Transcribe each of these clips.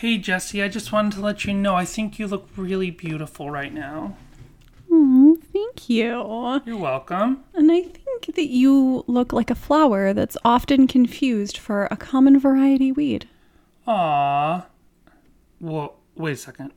Hey, Jesse, I just wanted to let you know I think you look really beautiful right now. Oh, thank you. You're welcome. And I think that you look like a flower that's often confused for a common variety weed. Aww. Well, wait a second.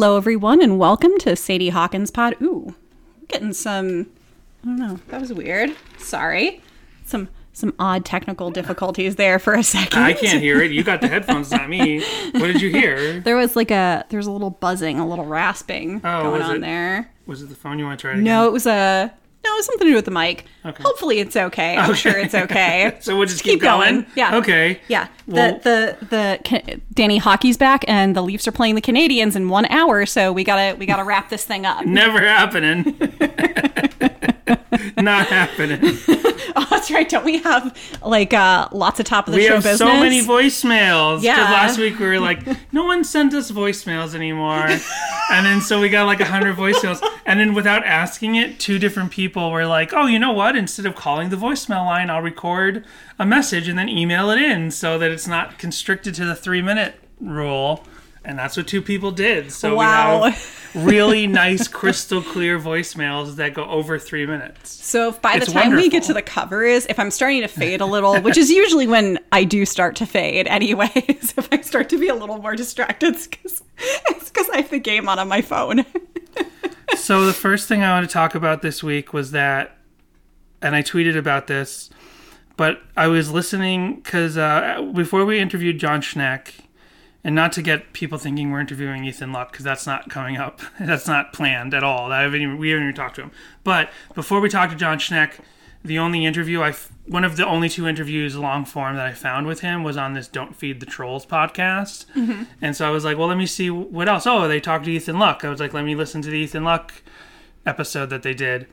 Hello, everyone, and welcome to Sadie Hawkins Pod. Ooh, getting some. I don't know. That was weird. Sorry. Some some odd technical difficulties there for a second. I can't hear it. You got the headphones, not me. What did you hear? There was like a there's a little buzzing, a little rasping Oh, going on it? there. Was it the phone you want to try again? No, it was a no, something to do with the mic. Okay. Hopefully, it's okay. I'm sure it's okay. So we'll just keep, going? Yeah. Okay. Yeah. Well- the the the Danny Hockey's back, and the Leafs are playing the Canadiens in one hour. So we gotta we gotta wrap this thing up. Never happening. Not happening. oh, that's right. Don't we have like uh lots of top of the We show have so many voicemails. Yeah. last week we were like, no one sent us voicemails anymore. and then so we got like 100 voicemails. And then without asking it, two different people were like, oh, you know what? Instead of calling the voicemail line, I'll record a message and then email it in so that it's not constricted to the three minute rule. And that's what two people did. So Wow. we have really nice, crystal clear voicemails that go over three minutes. So if by It's the time we get to the covers, if I'm starting to fade a little, which is usually when I do start to fade, anyways, if I start to be a little more distracted, it's because it's because I have the game on on my phone. So the first thing I want to talk about this week was that, and I tweeted about this, but I was listening because uh, before we interviewed Jon Schneck, and not to get people thinking we're interviewing Ethan Luck because that's not coming up. That's not planned at all. I haven't even, we haven't even talked to him. But before we talked to Jon Schneck, the only interview I one of the only two interviews long form that I found with him was on this "Don't Feed the Trolls" podcast. Mm-hmm. And so I was like, well, let me see what else. Oh, they talked to Ethan Luck. I was like, let me listen to the Ethan Luck episode that they did.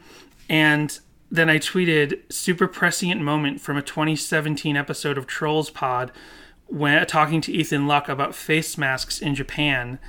And then I tweeted super prescient moment from a 2017 episode of Trolls Pod when talking to Ethan Luck about face masks in Japan.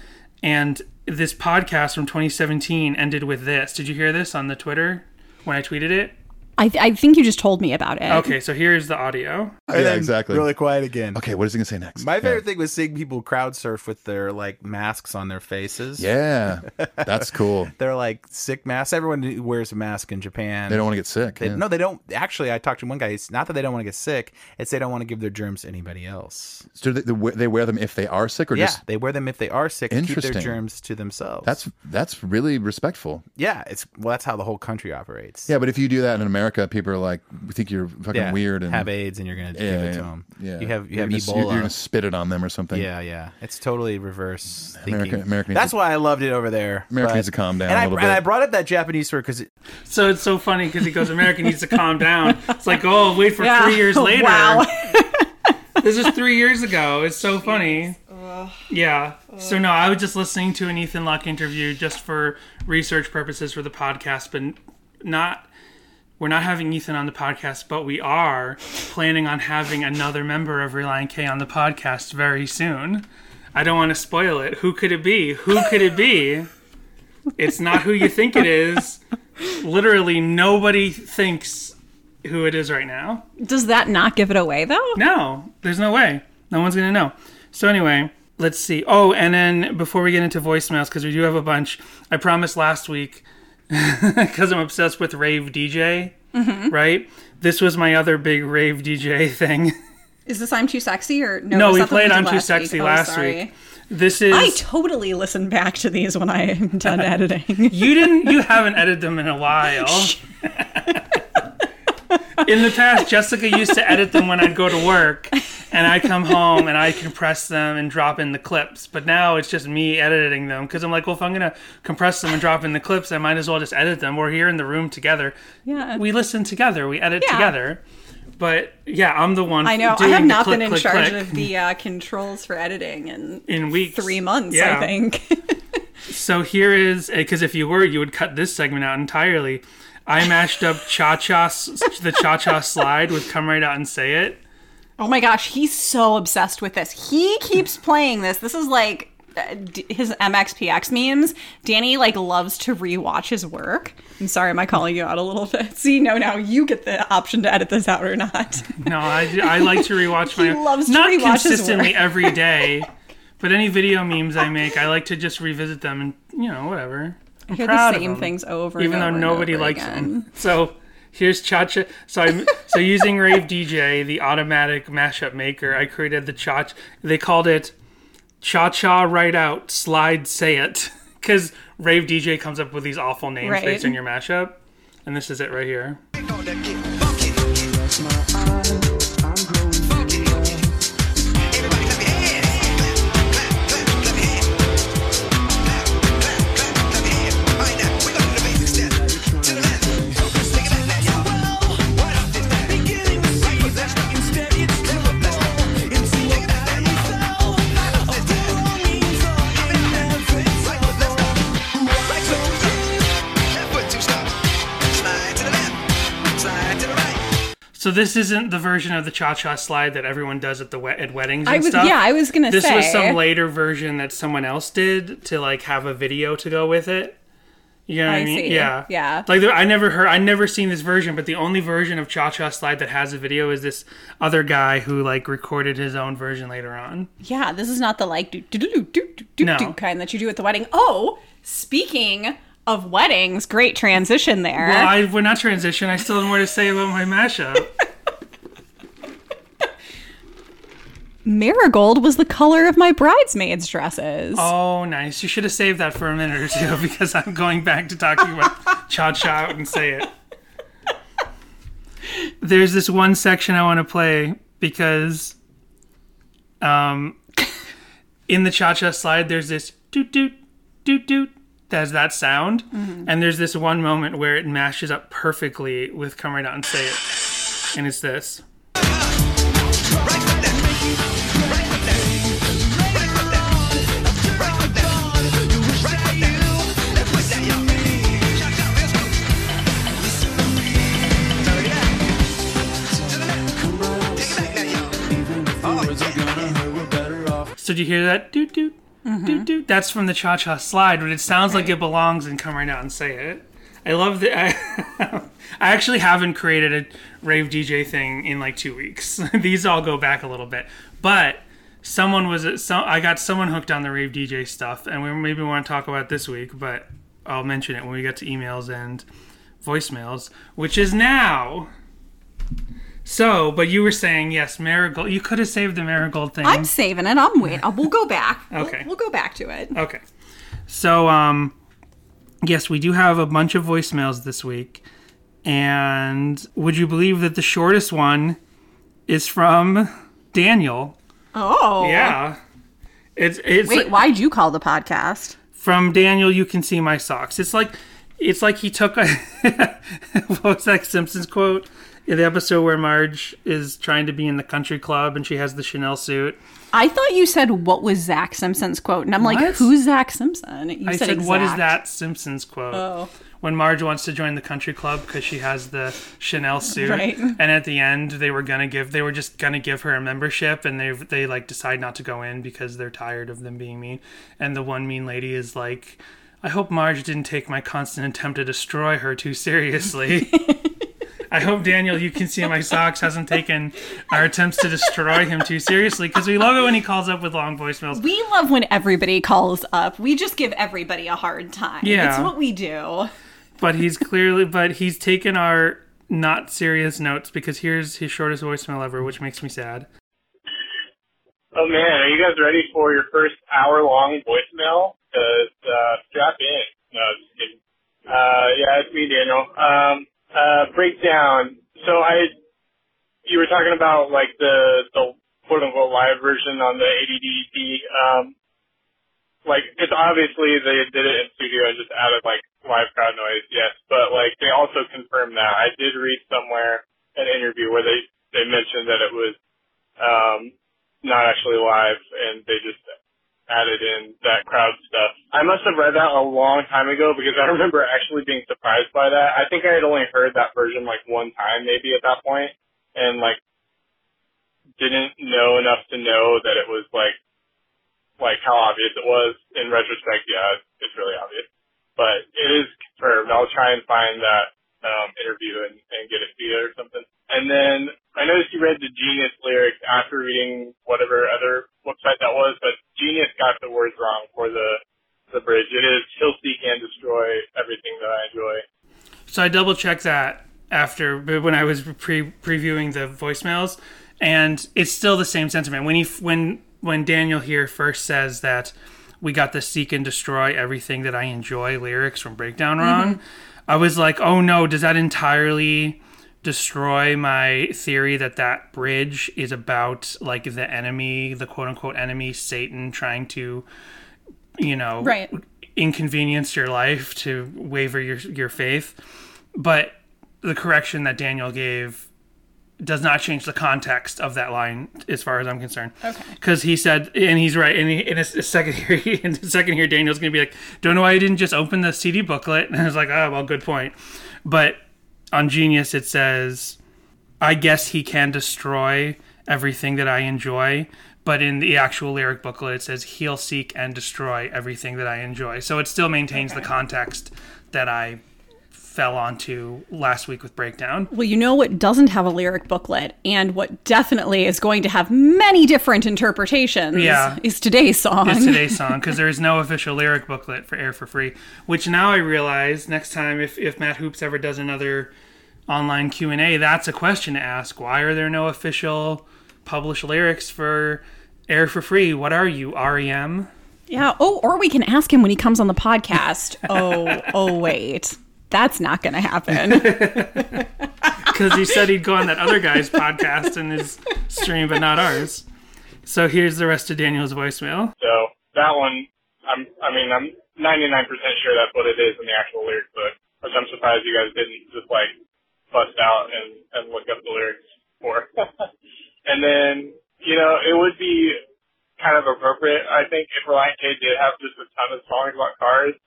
And this podcast from 2017 ended with this. Did you hear this on the Twitter when I tweeted it? I, th- I think you just told me about it. Okay, so here's the audio. And yeah, then exactly. Really quiet again. Okay, what is he gonna say next? My Yeah. favorite thing was seeing people crowd surf with their like masks on their faces. Yeah, that's cool. They're like sick masks. Everyone wears a mask in Japan. They don't want to get sick. They- yeah. No, they don't. Actually, I talked to one guy. It's not that they don't want to get sick. It's they don't want to give their germs to anybody else. So they, they wear- them if they are sick, or Yeah, just they wear them if they are sick to keep their germs to themselves. that's that's really respectful. yeah. It's well, that's how the whole country operates. Yeah, but if you do that in America, people are like, we think you're fucking Yeah, weird and have AIDS and you're gonna give yeah, it to them. yeah. You have you You're have gonna, Ebola. You're, you're gonna spit it on them or something. Yeah, yeah. It's totally reverse thinking. America- America That's to- why I loved it over there. America but- needs to calm down and a I, little And bit. I brought up that Japanese word because It, So it's so funny because he goes, America needs to calm down. It's like, oh, wait for Yeah. three years later. Wow. this is three years ago. It's so funny. Yeah. So no, I was just listening to an Ethan Luck interview just for research purposes for the podcast, but not. We're not having Ethan on the podcast, but we are planning on having another member of Relient K on the podcast very soon. I don't want to spoil it. Who could it be? Who could it be? It's not who you think it is. Literally, nobody thinks who it is right now. Does that not give it away though? No, there's no way. No one's gonna know. So anyway, let's see. Oh, and then before we get into voicemails, because we do have a bunch, I promised last week because I'm obsessed with rave DJ. Mm-hmm. Right. This was my other big rave DJ thing. Is this I'm too sexy or no? No, we played I'm Too Sexy Oh, last sorry. week. This is I totally listen back to these when I am done editing. you didn't you haven't edited them in a while. In the past, Jessica used to edit them when I'd go to work, and I come home and I compress them and drop in the clips. But now it's just me editing them because I'm like, well, if I'm gonna compress them and drop in the clips, I might as well just edit them. We're here in the room together. Yeah. we listen together. We edit Yeah. together. But yeah, I'm the one. I know. I have not click, been in click, charge click of the uh, controls for editing in in weeks. three months. Yeah. I think. So here is because if you were, you would cut this segment out entirely. I mashed up Cha Cha, the Cha Cha slide with "Come Right Out and Say It." Oh my gosh, he's so obsessed with this. He keeps playing this. This is like uh, his MXPX memes. Danny like loves to rewatch his work. I'm sorry, am I calling you out a little bit? See, no, now you get the option to edit this out or not. No, I, I like to rewatch my He loves to not his consistently every day, but any video memes I make, I like to just revisit them and you know whatever. I'm Hear proud the of same things over, even and though over and nobody over likes again. them. So here's Cha Cha. So I'm so using Rave DJ, the automatic mashup maker. I created the Cha. They called it Cha Cha Right Out Slide Say It because Rave DJ comes up with these awful names Right. based on your mashup, and this is it right here. So this isn't the version of the Cha Cha slide that everyone does at the we- at weddings and I was stuff. yeah, I was gonna this say was some later version that someone else did to like have a video to go with it. You know what I, I mean? see. Yeah, Yeah. Like I never heard, I never seen this version, but the only version of Cha Cha Slide that has a video is this other guy who like recorded his own version later on. Yeah, this is not the like do do do do do No. do kind that you do at the wedding. Oh, speaking of weddings, great transition there. Well, I we're not transition. I still have more to say about my mashup. Marigold was the color of my bridesmaids' dresses. oh, nice. You should have saved that for a minute or two because I'm going back to talking about Cha Cha and say it. There's this one section I want to play because um in the Cha Cha slide there's this doot doot doot doot has that sound and there's this one moment where it mashes up perfectly with come right out and say it and it's this So do you hear that? Doot doot. Mm-hmm. Doot doot. That's from the Cha Cha slide, but it sounds like it belongs and come right out and say it. I love the. I, I actually haven't created a rave DJ thing in like two weeks. These all go back a little bit, but someone was so I got someone hooked on the rave DJ stuff, and we maybe want to talk about it this week, but I'll mention it when we get to emails and voicemails, which is now. So, but you were saying yes, marigold. You could have saved the marigold thing. I'm saving it. I'm waiting. We'll go back. We'll- Okay. we'll, go back to it. Okay. So, um, yes, we do have a bunch of voicemails this week. And would you believe that the shortest one is from Daniel? Oh, Yeah. It's it's Wait, why'd you call the podcast? from Daniel. You can see my socks. It's like it's like he took a what was that Simpsons quote? The episode where Marge is trying to be in the country club and she has the Chanel suit. I thought you said what was Zach Simpson's quote, and I'm like, who's Zach Simpson? You I said, exact. "What is that Simpsons quote?" Oh. When Marge wants to join the country club because she has the Chanel suit, Right. and at the end they were gonna give, they were just gonna give her a membership, and they they like decide not to go in because they're tired of them being mean. And the one mean lady is like, "I hope Marge didn't take my constant attempt to destroy her too seriously." I hope Daniel, you can see my socks, hasn't taken our attempts to destroy him too seriously because we love it when he calls up with long voicemails. We love when everybody calls up. We just give everybody a hard time. Yeah. It's what we do. but he's clearly but he's taken our not serious notes because here's his shortest voicemail ever which makes me sad Oh man, are you guys ready for your first hour long voicemail? Cause, uh, strap in. No, just kidding. Uh, yeah, it's me, Daniel. Um, uh, breakdown. So I, you were talking about like the, the quote unquote live version on the ADDP. Um, like, it's obviously they did it in studio and just added like live crowd noise, yes, but like they also confirmed that. I did read somewhere an interview where they, they mentioned that it was, um, not actually live and they just added in that crowd stuff. I must have read that a long time ago because I remember actually being surprised by that. I think I had only heard that version like one time maybe at that point and like didn't know enough to know that it was like like how obvious it was. In retrospect, yeah, it's, really obvious. But it is confirmed. I'll try and find that um, interview and, and get it to you or something. And then I noticed you read the Genius lyrics after reading whatever other website that was, but Genius got the words wrong for the the bridge. It is he'll seek and destroy everything that I enjoy. So I double checked that after when I was pre previewing the voicemails, and it's still the same sentiment. When he when when Daniel here first says that we got the seek and destroy everything that I enjoy lyrics from Breakdown wrong, mm-hmm. I was like, oh no, does that entirely destroy my theory that that bridge is about like the enemy, the quote unquote enemy, Satan, trying to, you know, Right. inconvenience your life to waver your your faith. But the correction that Daniel gave does not change the context of that line as far as I'm concerned. Okay. Because he said, and he's right. And he, in a, a second here, he, in a second here, Daniel's going to be like, "Don't know why I didn't just open the CD booklet." And I was like, "Oh, well, good point." But on Genius, it says, "I guess he can destroy everything that I enjoy." But in the actual lyric booklet, it says he'll seek and destroy everything that I enjoy. So it still maintains the context that I fell onto last week with Breakdown. Well, you know what doesn't have a lyric booklet and what definitely is going to have many different interpretations Yeah. is today's song. It's today's song because there is no official lyric booklet for Air for Free. Which now I realize next time if, if Matt Hoopes ever does another online Q and A, that's a question to ask. Why are there no official published lyrics for Air for Free? What are you, E REM? Yeah. Oh, or we can ask him when he comes on the podcast. oh, oh, wait. That's not going to happen. Because he said he'd go on that other guy's podcast and his stream, but not ours. So here's the rest of Daniel's voicemail. So that one, I'm, I mean, I'm 99% sure that's what it is in the actual lyric book, which I'm surprised you guys didn't just like bust out and, and look up the lyrics for. and then, you know, it would be kind of appropriate, I think, if Relient K did have just a ton of songs about cars.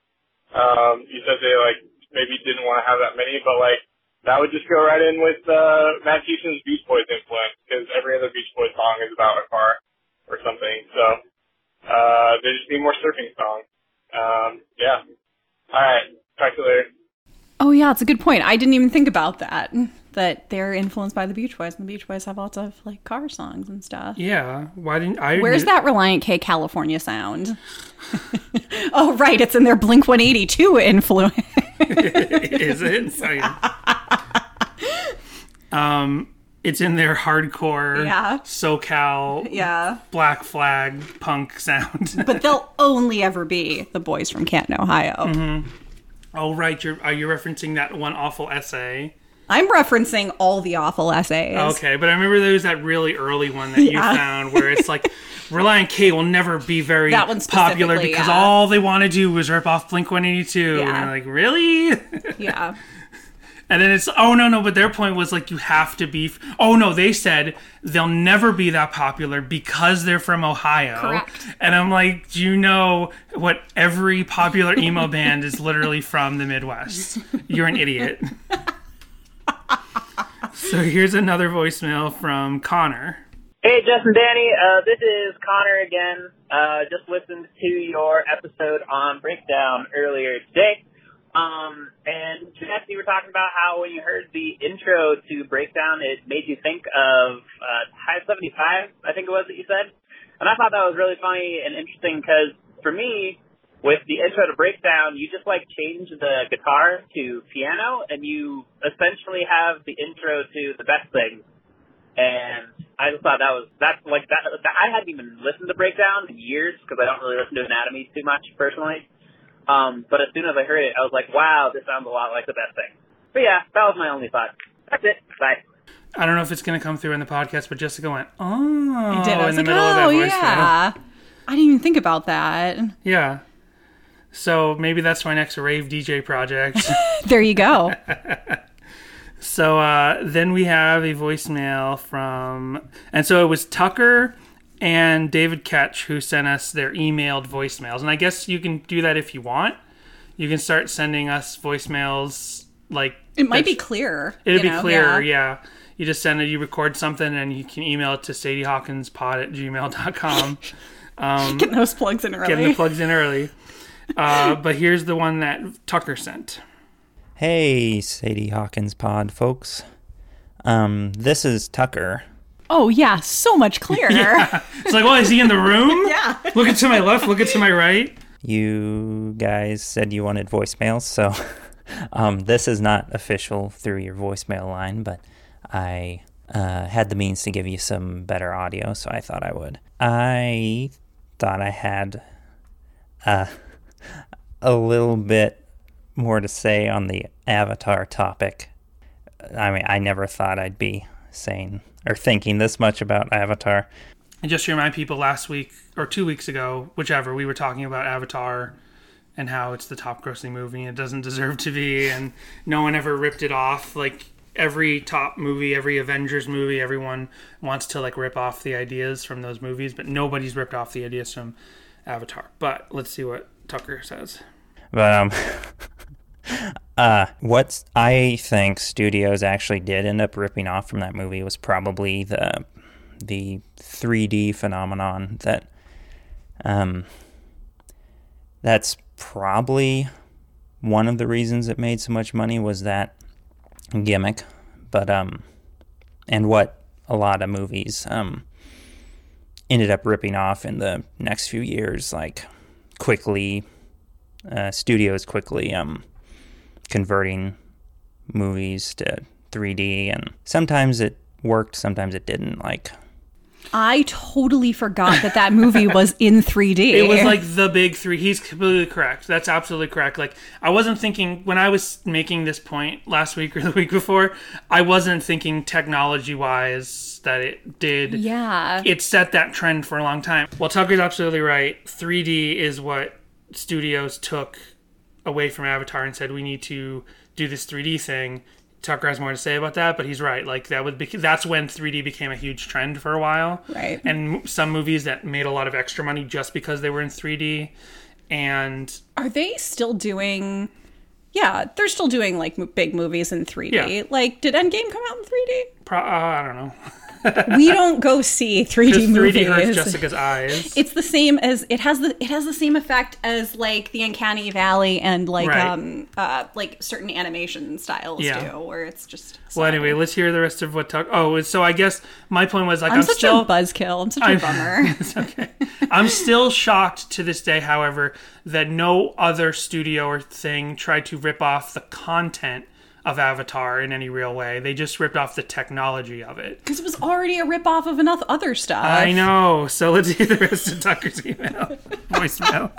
Um, you said they like maybe didn't want to have that many, but like that would just go right in with uh, Matt Houston's Beach Boys influence because every other Beach Boys song is about a car or something. So uh, there just need more surfing songs. Um, yeah. All right. Talk to you later. oh, yeah, it's a good point. I didn't even think about that. That they're influenced by the Beach Boys, and the Beach Boys have lots of like car songs and stuff. Yeah, why didn't I? Where's that Relient K California sound? oh, right. It's in their Blink 182 influence. Is it? Oh, yeah. um, it's in their hardcore Yeah. SoCal yeah. Black Flag punk sound. But they'll only ever be the boys from Canton, Ohio. oh right, you're are you referencing that one awful essay? I'm referencing all the awful essays. Okay, but I remember there was that really early one that you Yeah. found where it's like Relient K will never be very That one popular because yeah. all they want to do was rip off Blink 182. Yeah. And like, really? Yeah. And then it's oh no no, but their point was like you have to be. Oh no, they said they'll never be that popular because they're from Ohio. Correct. And I'm like, do you know what every popular emo band is literally from the Midwest? You're an idiot. So here's another voicemail from Connor. Hey, Justin Danny. Uh, this is Connor again. Uh, just listened to your episode on Breakdown earlier today. Um, and Jess, you were talking about how when you heard the intro to Breakdown, it made you think of uh, High 75, I think it was that you said. And I thought that was really funny and interesting because for me, with the intro to Breakdown, you just like change the guitar to piano and you essentially have the intro to the best thing and I just thought that was that's like that, that I hadn't even listened to Breakdown in years because I don't really listen to Anatomy too much personally. Um, but as soon as I heard it, I was like, wow, this sounds a lot like the best thing. But yeah, that was my only thought. That's it. Bye. I don't know if it's going to come through in the podcast, but Jessica went, oh, Did in the like, middle of that oh, voicemail. yeah. I didn't even think about that. Yeah. So maybe that's my next rave DJ project. There you go. so uh, then we have a voicemail from, and so it was Tucker and David Ketch, who sent us their emailed voicemails. And I guess you can do that if you want. You can start sending us voicemails like It might be that's- clear. It'll be know? clearer, yeah. You just send it, you record something, and you can email it to sadiehawkinspod at gmail.com. Getting those plugs in early. Getting the plugs in early. Uh, but here's the one that Tucker sent. Hey, Sadie Hawkins pod folks. Um, this is Tucker. oh yeah, so much clearer. It's like, oh, is he in the room? Yeah. Look it to my left, look it to my right. You guys said you wanted voicemails, so um, this is not official through your voicemail line, but I uh, had the means to give you some better audio, so I thought I would. I thought I had uh, a little bit more to say on the Avatar topic. I mean, I never thought I'd be saying or thinking this much about Avatar. And just to remind people, last week or two weeks ago, whichever, we were talking about Avatar and how it's the top grossing movie and it doesn't deserve to be, and no one ever ripped it off. Like every top movie, every Avengers movie, everyone wants to like rip off the ideas from those movies, but nobody's ripped off the ideas from Avatar. But let's see what Tucker says. But um uh what I think studios actually did end up ripping off from that movie was probably the the 3D phenomenon that um that's probably one of the reasons it made so much money was that gimmick but um and what a lot of movies um ended up ripping off in the next few years like quickly uh, studios quickly um, converting movies to 3D, and sometimes it worked, sometimes it didn't. Like, I totally forgot that that movie was in 3D. It was like the big three. He's completely correct. That's absolutely correct. Like I wasn't thinking when I was making this point last week or the week before. I wasn't thinking technology wise that it did. yeah. It set that trend for a long time. Well, Tucker's absolutely right. 3D is what studios took away from Avatar and said we need to do this 3D thing. Tucker has more to say about that, but he's right. Like that would be that's when 3D became a huge trend for a while. Right. And some movies that made a lot of extra money just because they were in 3D and Are they still doing? Yeah, they're still doing like big movies in 3D. Yeah. Like, did Endgame come out in 3D? pro- uh, I don't know. we don't go see 3D Because 3D movies. hurts Jessica's eyes. it's the same as it has the it has the same effect as like the uncanny valley and like Right. um uh like certain animation styles Yeah. do where it's just well, anyway, let's hear the rest of what talk. Oh, so I guess my point was like I'm, I'm, such still a buzzkill. I'm such a I- bummer. it's okay. I'm still shocked to this day, however, that no other studio or thing tried to rip off the content of Avatar in any real way. They just ripped off the technology of it. Because it was already a ripoff of enough other stuff. I know. So let's hear the rest of Tucker's email. Voicemail.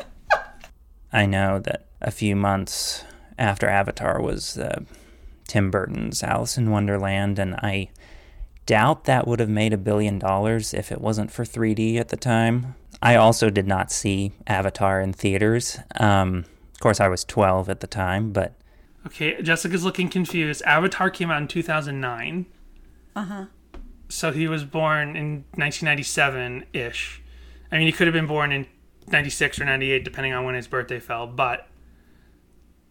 I know that a few months after Avatar was uh, Tim Burton's Alice in Wonderland, and I doubt that would have made a billion dollars if it wasn't for 3D at the time. I also did not see Avatar in theaters. Um, of course, I was 12 at the time, but Okay, Jessica's looking confused. Avatar came out in 2009. Uh huh. So he was born in 1997 ish. I mean, he could have been born in 96 or 98, depending on when his birthday fell, but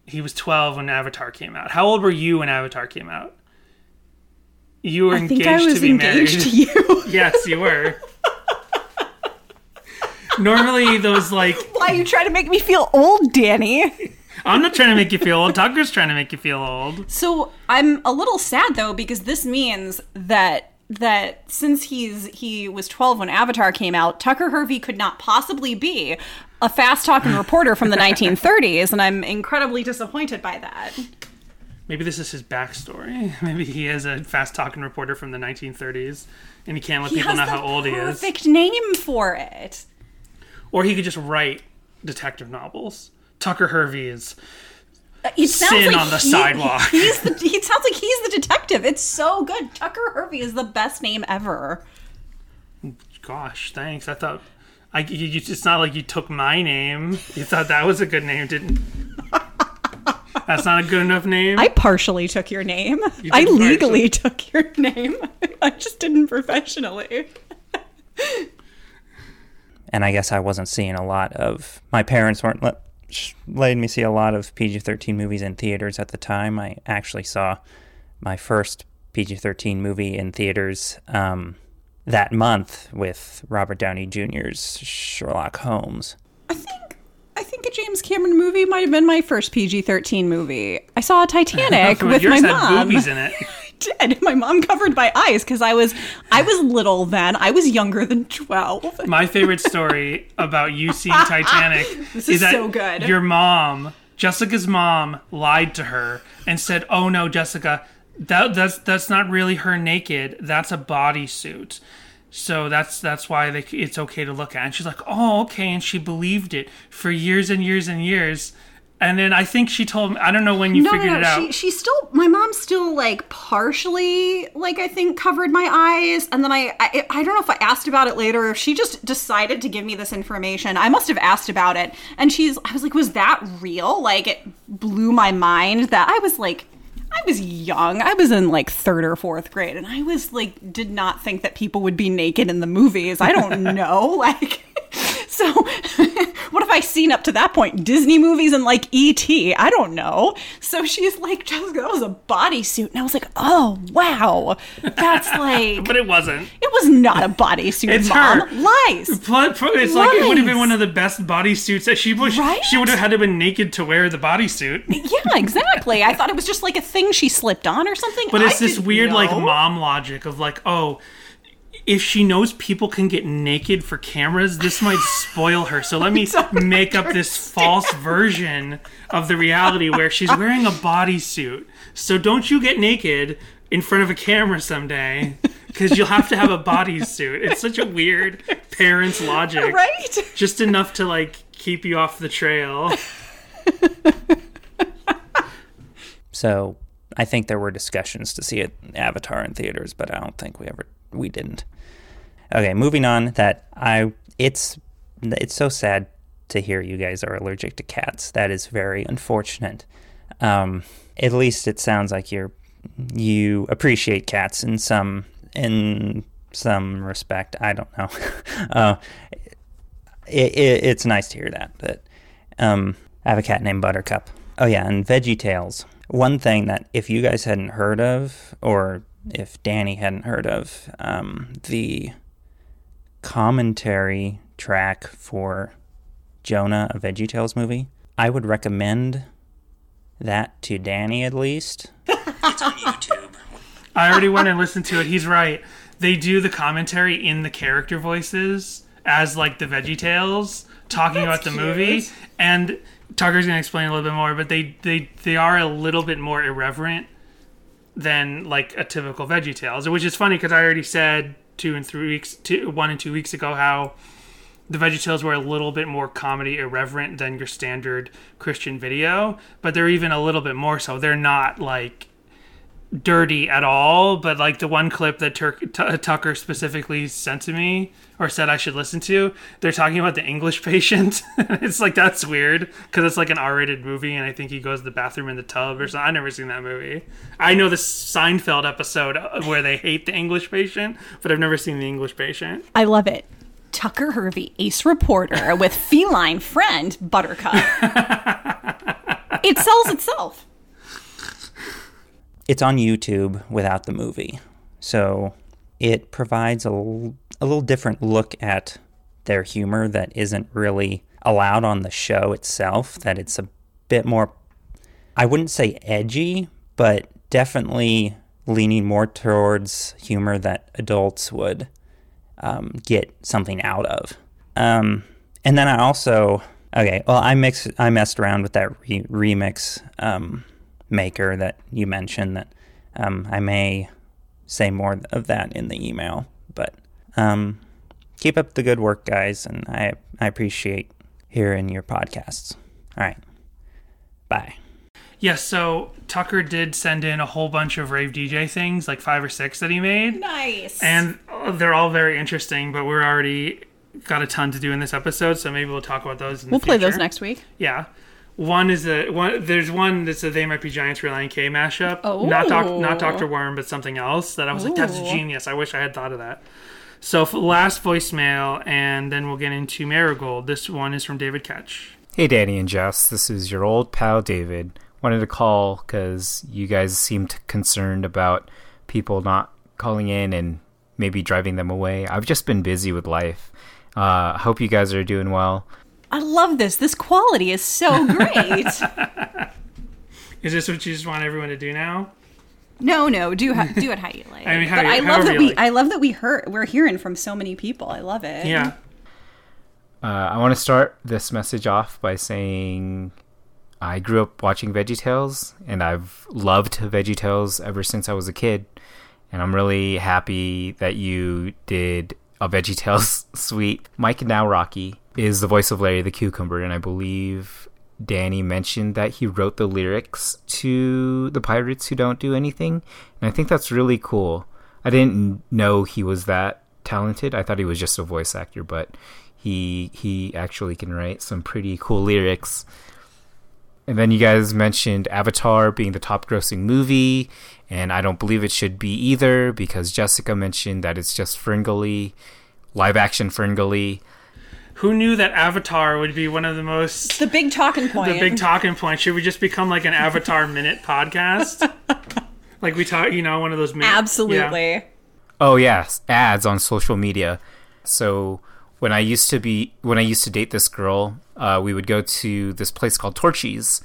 he was 12 when Avatar came out. How old were you when Avatar came out? You were I engaged I was to be engaged married. to you. yes, you were. Normally, those like Why you trying to make me feel old, Danny? I'm not trying to make you feel old. Tucker's trying to make you feel old. So I'm a little sad though because this means that that since he's he was 12 when Avatar came out, Tucker Hervey could not possibly be a fast talking reporter from the 1930s, and I'm incredibly disappointed by that. Maybe this is his backstory. Maybe he is a fast talking reporter from the 1930s and he can't let He people know how old he is. perfect name for it. Or he could just write detective novels. Tucker Hervey is. Uh, it sounds Sin like on the he- sidewalk. He's the. He sounds like he's the detective. It's so good. Tucker Hervey is the best name ever. Gosh, thanks. I thought. I, you, you, it's not like you took my name. You thought that was a good name, didn't? That's not a good enough name. I partially took your name. You I did legally took your name. I just didn't professionally. and I guess I wasn't seeing a lot of. My parents weren't let, sh- letting me see a lot of PG 13 movies in theaters at the time. I actually saw my first PG 13 movie in theaters um, that month with Robert Downey Jr.'s Sherlock Holmes. I think I think a James Cameron movie might have been my first PG-13 movie. I saw Titanic with my mom. boobies in it. did. My mom covered my eyes because I was I was little then. I was younger than twelve. My favorite story about you seeing Titanic This is that so good. your mom, Jessica's mom, lied to her and said, "Oh no, Jessica, that that's that's not really her naked. That's a bodysuit." So that's that's why they, it's okay to look at. And she's like, "Oh, okay," and she believed it for years and years and years. And then I think she told me, I don't know when you No, no, figured no. it out. She she still my mom still like partially like I think covered my eyes, and then I, I I don't know if I asked about it later or if she just decided to give me this information. I must have asked about it, and she's I was like, was that real? Like it blew my mind that I was like. I was young. I was in like third or fourth grade, and I was like, did not think that people would be naked in the movies. I don't know. Like, so what have I seen up to that point? Disney movies and like E.T. I don't know. So she's like, Jessica, that was a bodysuit. And I was like, oh, wow. That's like, but it wasn't. it was not a bodysuit, It's mom. her. Lies. It's like it would have been one of the best bodysuits that she would. Right? She would have had to been naked to wear the bodysuit. Yeah, exactly. I thought it was just like a thing she slipped on or something. But it's I this weird like mom logic of like, oh, if she knows people can get naked for cameras, this might spoil her. So let me make up this false version of the reality where she's wearing a bodysuit. So don't you get naked in front of a camera someday because you'll have to have a bodysuit. It's such a weird parents' logic. Right? Just enough to like keep you off the trail. So I think there were discussions to see it Avatar in theaters, but I don't think we ever we didn't. Okay, moving on. That I it's it's so sad to hear you guys are allergic to cats. That is very unfortunate. Um, at least it sounds like you're you appreciate cats in some in some respect. I don't know. uh, it, it, it's nice to hear that. But um, I have a cat named Buttercup. Oh yeah, and Veggie Tales. One thing that if you guys hadn't heard of, or if Danny hadn't heard of, um, the commentary track for Jonah, a Veggie Tales movie, I would recommend that to Danny at least. It's on YouTube. I already went and listened to it. He's right. They do the commentary in the character voices as like the Veggie Tales talking about the movie, and Tucker's gonna explain a little bit more. But they they they are a little bit more irreverent than like a typical Veggie Tales, which is funny because I already said two and three weeks, two, one and two weeks ago how the VeggieTales were a little bit more comedy irreverent than your standard Christian video, but they're even a little bit more so. They're not like dirty at all, but like the one clip that Tur- T- Tucker specifically sent to me or said I should listen to, they're talking about the English patient. it's like that's weird because it's like an R-rated movie, and I think he goes to the bathroom in the tub or something. I've never seen that movie. I know the Seinfeld episode uh, where they hate the English patient, but I've never seen the English patient. I love it. Tucker Hervey, ace reporter with feline friend Buttercup. it sells itself. It's on YouTube without the movie. So it provides a, l- a little different look at their humor that isn't really allowed on the show itself, that it's a bit more, I wouldn't say edgy, but definitely leaning more towards humor that adults would um, get something out of. Um, and then I also, okay, well, I mix, I messed around with that re- remix um, maker that you mentioned. That um, I may say more of that in the email, but um, keep up the good work, guys, and I I appreciate hearing your podcasts. All right, bye. Yes, so Tucker did send in a whole bunch of rave DJ things, like five or six that he made. Nice. and uh, they're all very interesting. But we're already got a ton to do in this episode, so maybe we'll talk about those. In we'll the play those next week. Yeah, one is a one. There's one that's a They Might Be Giants Relient K mashup. Oh. not doc, not Oh. Doctor Worm, but something else. That I was like, that's genius. I wish I had thought of that. So last voicemail, and then we'll get into Marigold. This one is from David Ketch. Hey, Danny and Jess. This is your old pal David. Wanted to call because you guys seemed concerned about people not calling in and maybe driving them away. I've just been busy with life. Uh, hope you guys are doing well. I love this. This quality is so great. Is this what you just want everyone to do now? no, no, do ha- do it how you like. I mean, how but you- I love that we like. I love that we heard we're hearing from so many people. I love it. Yeah. Uh, I want to start this message off by saying I grew up watching VeggieTales, and I've loved VeggieTales ever since I was a kid. And I'm really happy that you did a VeggieTales suite. Mike Nawrocki is the voice of Larry the Cucumber, and I believe Danny mentioned that he wrote the lyrics to the Pirates Who Don't Do Anything, and I think that's really cool. I didn't know he was that talented. I thought he was just a voice actor, but he he actually can write some pretty cool lyrics. And then you guys mentioned Avatar being the top grossing movie, and I don't believe it should be either because Jessica mentioned that it's just Ferngully, live action Ferngully. Who knew that Avatar would be one of the most The big talking point. the big talking point. Should we just become like an Avatar minute podcast? like we talk, you know, one of those minute, Absolutely. Yeah. Oh yes, ads on social media. So when I used to be when I used to date this girl, uh, we would go to this place called Torchy's,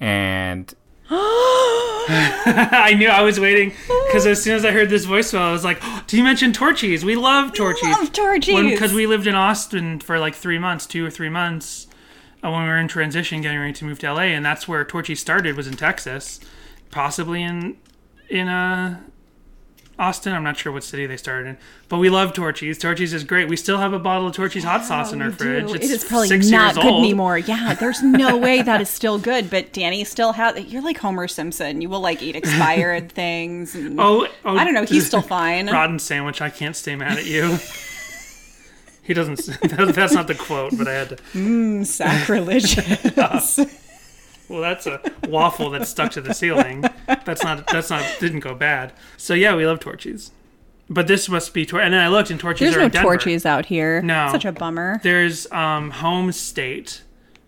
and I knew I was waiting because as soon as I heard this voicemail, I was like, oh, "Do you mention Torchy's? We love Torchy's. love Torchy's. Because we lived in Austin for like three months, two or three months, uh, when we were in transition, getting ready to move to LA, and that's where Torchy's started. Was in Texas, possibly in in uh, Austin. I'm not sure what city they started in, but we love Torchy's. Torchy's is great. We still have a bottle of Torchy's hot sauce in our fridge. It It's probably six not good old. anymore. Yeah, there's no way that is still good. But Danny still has. You're like Homer Simpson. You will like eat expired things. and- Oh, oh, I don't know. He's still fine. rotten sandwich. I can't stay mad at you. He doesn't. That's not the quote, but I had to. Mmm, sacrilegious. Well, that's a waffle that's stuck to the ceiling. That's not. That's not. Didn't go bad. So yeah, we love Torchy's, but this must be Tor. And then I looked, and Torchy's There's are no in Denver. torches out here. No. such a bummer. There's um, Home State,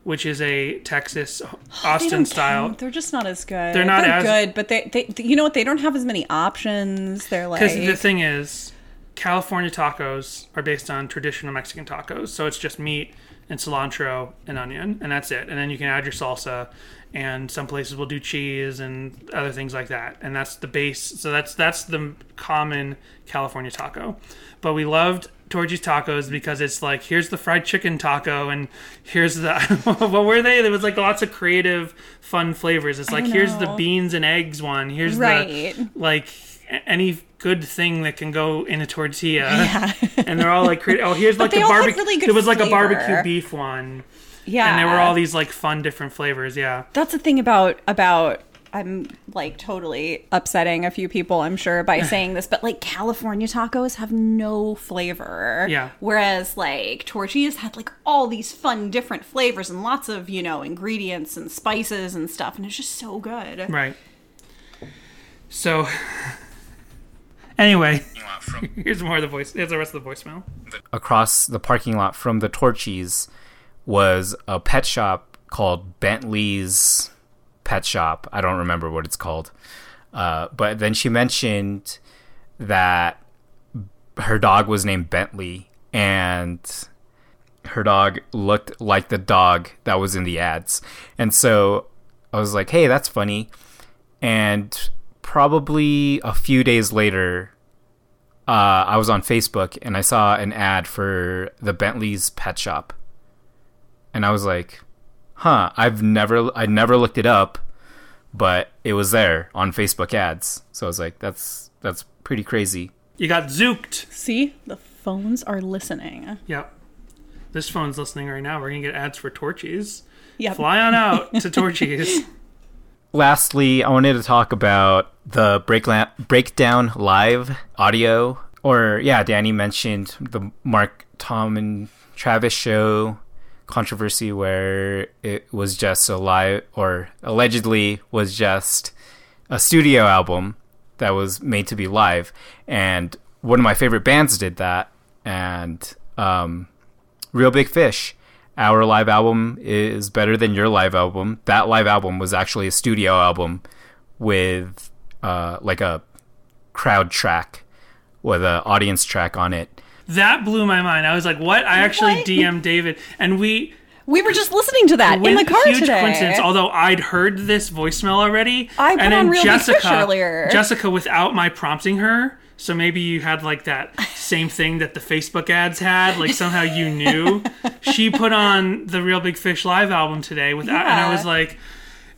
which is a Texas Austin style. count. They're just not as good. They're not as- good, but they, they, you know what? They don't have as many options. They're like Because the thing is, California tacos are based on traditional Mexican tacos. So it's just meat and cilantro and onion, and that's it. And then you can add your salsa, and some places will do cheese and other things like that. And that's the base. So that's that's the common California taco. But we loved Torchy's tacos because it's like here's the fried chicken taco and here's the what were they? There was like lots of creative, fun flavors. It's like here's the beans and eggs one. Here's Right. the like any good thing that can go in a tortilla. and they're all like, oh, here's like the barbecue. really there was like a barbecue beef one, yeah, and there were all these like fun different flavors. Yeah, that's the thing about about I'm like totally upsetting a few people, I'm sure, by saying this, but like California tacos have no flavor. Yeah. Whereas like tortillas had like all these fun different flavors and lots of, you know, ingredients and spices and stuff, and it's just so good. right. So, anyway, here's more of the voice. Here's the rest of the voicemail. across the parking lot from the Torchy's was a pet shop called Bentley's Pet Shop. I don't remember what it's called. Uh, but then she mentioned that her dog was named Bentley and her dog looked like the dog that was in the ads. And so I was like, hey, that's funny. And probably a few days later, uh, I was on Facebook and I saw an ad for the Bentley's pet shop. And I was like, huh, I've never I never looked it up, but it was there on Facebook ads. So I was like, that's that's pretty crazy. You got zooked. See? The phones are listening. Yep. This phone's listening right now. We're gonna get ads for Torchy's. Yep. Fly on out to Torchy's. Lastly, I wanted to talk about the breakla- breakdown live audio. Or yeah, Danny mentioned the Mark Tom and Travis show controversy where it was just a live or allegedly was just a studio album that was made to be live and one of my favorite bands did that and um, Real Big Fish. Our live album is better than your live album. That live album was actually a studio album with uh, like a crowd track with an audience track on it. That blew my mind. I was like, "What?" I actually What? DM'd David, and we We were just listening to that in the car huge today. coincidence. Although I'd heard this voicemail already, I put and then on Real Big Jessica, earlier. Jessica, without my prompting her. So maybe you had like that same thing that the Facebook ads had. Like somehow you knew. she put on the Real Big Fish live album today without, and I was like,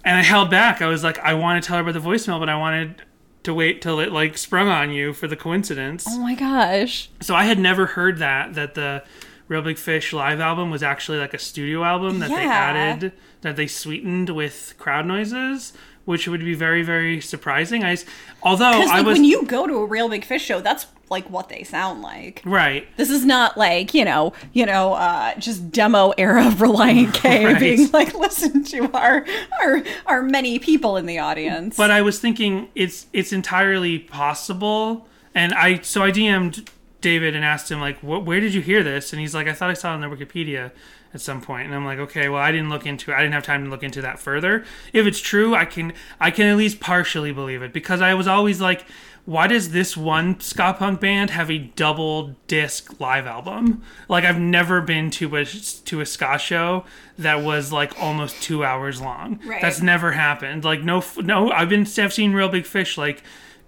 and I held back. I was like, I want to tell her about the voicemail, but I wanted to wait till it like sprung on you for the coincidence. oh my gosh. So I had never heard that that the Real Big Fish live album was actually like a studio album that they added that they sweetened with crowd noises, which would be very very surprising. I although Because I was when you go to a real big fish show, that's like what they sound like. right. This is not like you know, you know, uh, just demo era of Relient K Right. being like listen to our our our many people in the audience. But I was thinking it's it's entirely possible, and I so I DM'd David and asked him like, where did you hear this? And he's like, I thought I saw it on the Wikipedia at some. And I'm like, okay, well, I didn't look into it. I didn't have time to look into that further. If it's true, I can I can at least partially believe it because I was always like. Why does this one ska punk band have a double disc live album? Like I've never been to a to a ska show that was like almost two hours long. Right. That's never happened. Like no, no. I've been, I've seen Real Big Fish like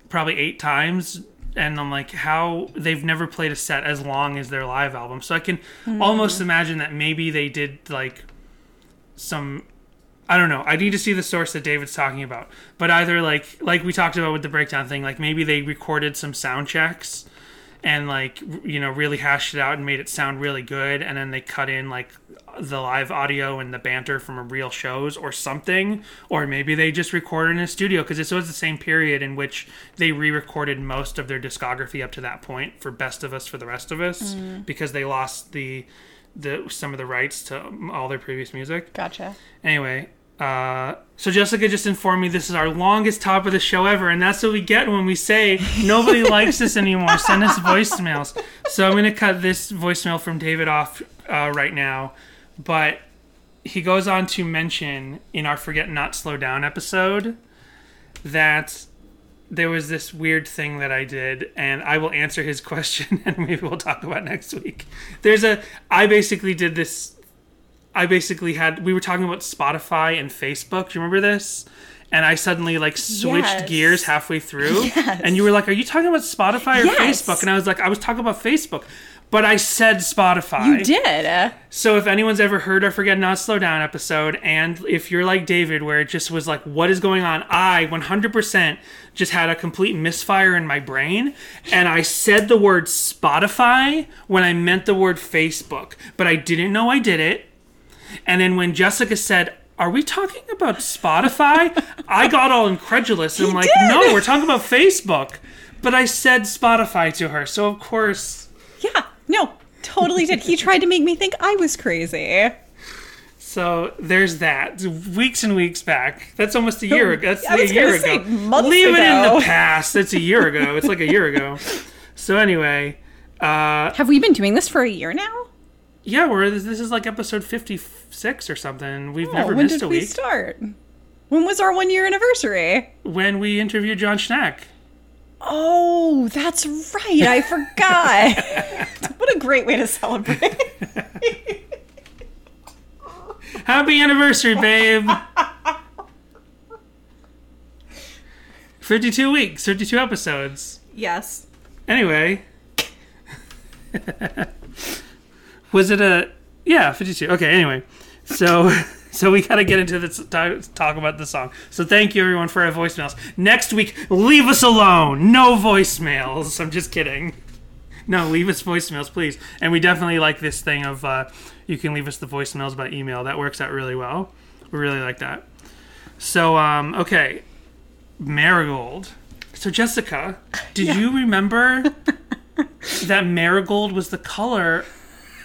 probably eight times, and I'm like, how they've never played a set as long as their live album. So I can hmm. almost imagine that maybe they did like some. I don't know. I need to see the source that David's talking about. But either like like we talked about with the breakdown thing, like maybe they recorded some sound checks and like you know really hashed it out and made it sound really good and then they cut in like the live audio and the banter from a real shows or something or maybe they just recorded in a studio because this was the same period in which they re-recorded most of their discography up to that point for best of us for the rest of us because they lost the the some of the rights to all their previous music gotcha. Anyway, uh, so Jessica just informed me this is our longest top of the show ever, and that's what we get when we say nobody likes us anymore. Send us voicemails. So I'm going to cut this voicemail from David off uh, right now, but he goes on to mention in our Forget Not Slow Down episode that there was this weird thing that I did, and I will answer his question, and maybe we'll talk about next week. There's a, I basically did this I basically had we were talking about Spotify and Facebook. Do you remember this? And I suddenly like switched Yes. gears halfway through. And you were like, "Are you talking about Spotify or Yes. Facebook?" And I was like, "I was talking about Facebook." But I said Spotify. You did. So if anyone's ever heard our Forget Not Slow Down episode, and if you're like David, where it just was like, what is going on? I 100% just had a complete misfire in my brain, and I said the word Spotify when I meant the word Facebook, but I didn't know I did it. And then when Jessica said, are we talking about Spotify? I got all incredulous. I'm like, did. no, we're talking about Facebook. But I said Spotify to her, so of course. Yeah. No. Totally did. He tried to make me think I was crazy. So there's that. Weeks and weeks back. That's almost a year ago. That's a year ago. Leave it in the past. That's a year ago. It's like a year ago. So anyway, uh, Have we been doing this for a year now? yeah, we're this is like episode 56 or something. We've never Oh, when missed did a we week. start? When was our one year anniversary? when we interviewed Jon Schneck. Oh, that's right. I forgot. what a great way to celebrate. Happy anniversary, babe. 52 weeks, 52 episodes. yes. Anyway. was it a yeah, 52. Okay, anyway. So so we got to get into this talk, talk about the song. So thank you everyone for our voicemails. Next week, leave us alone. No voicemails. I'm just kidding. No, leave us voicemails, please. And we definitely like this thing of uh, you can leave us the voicemails by email. That works out really well. We really like that. So, um, okay, Marigold. So, Jessica, did you remember that marigold was the color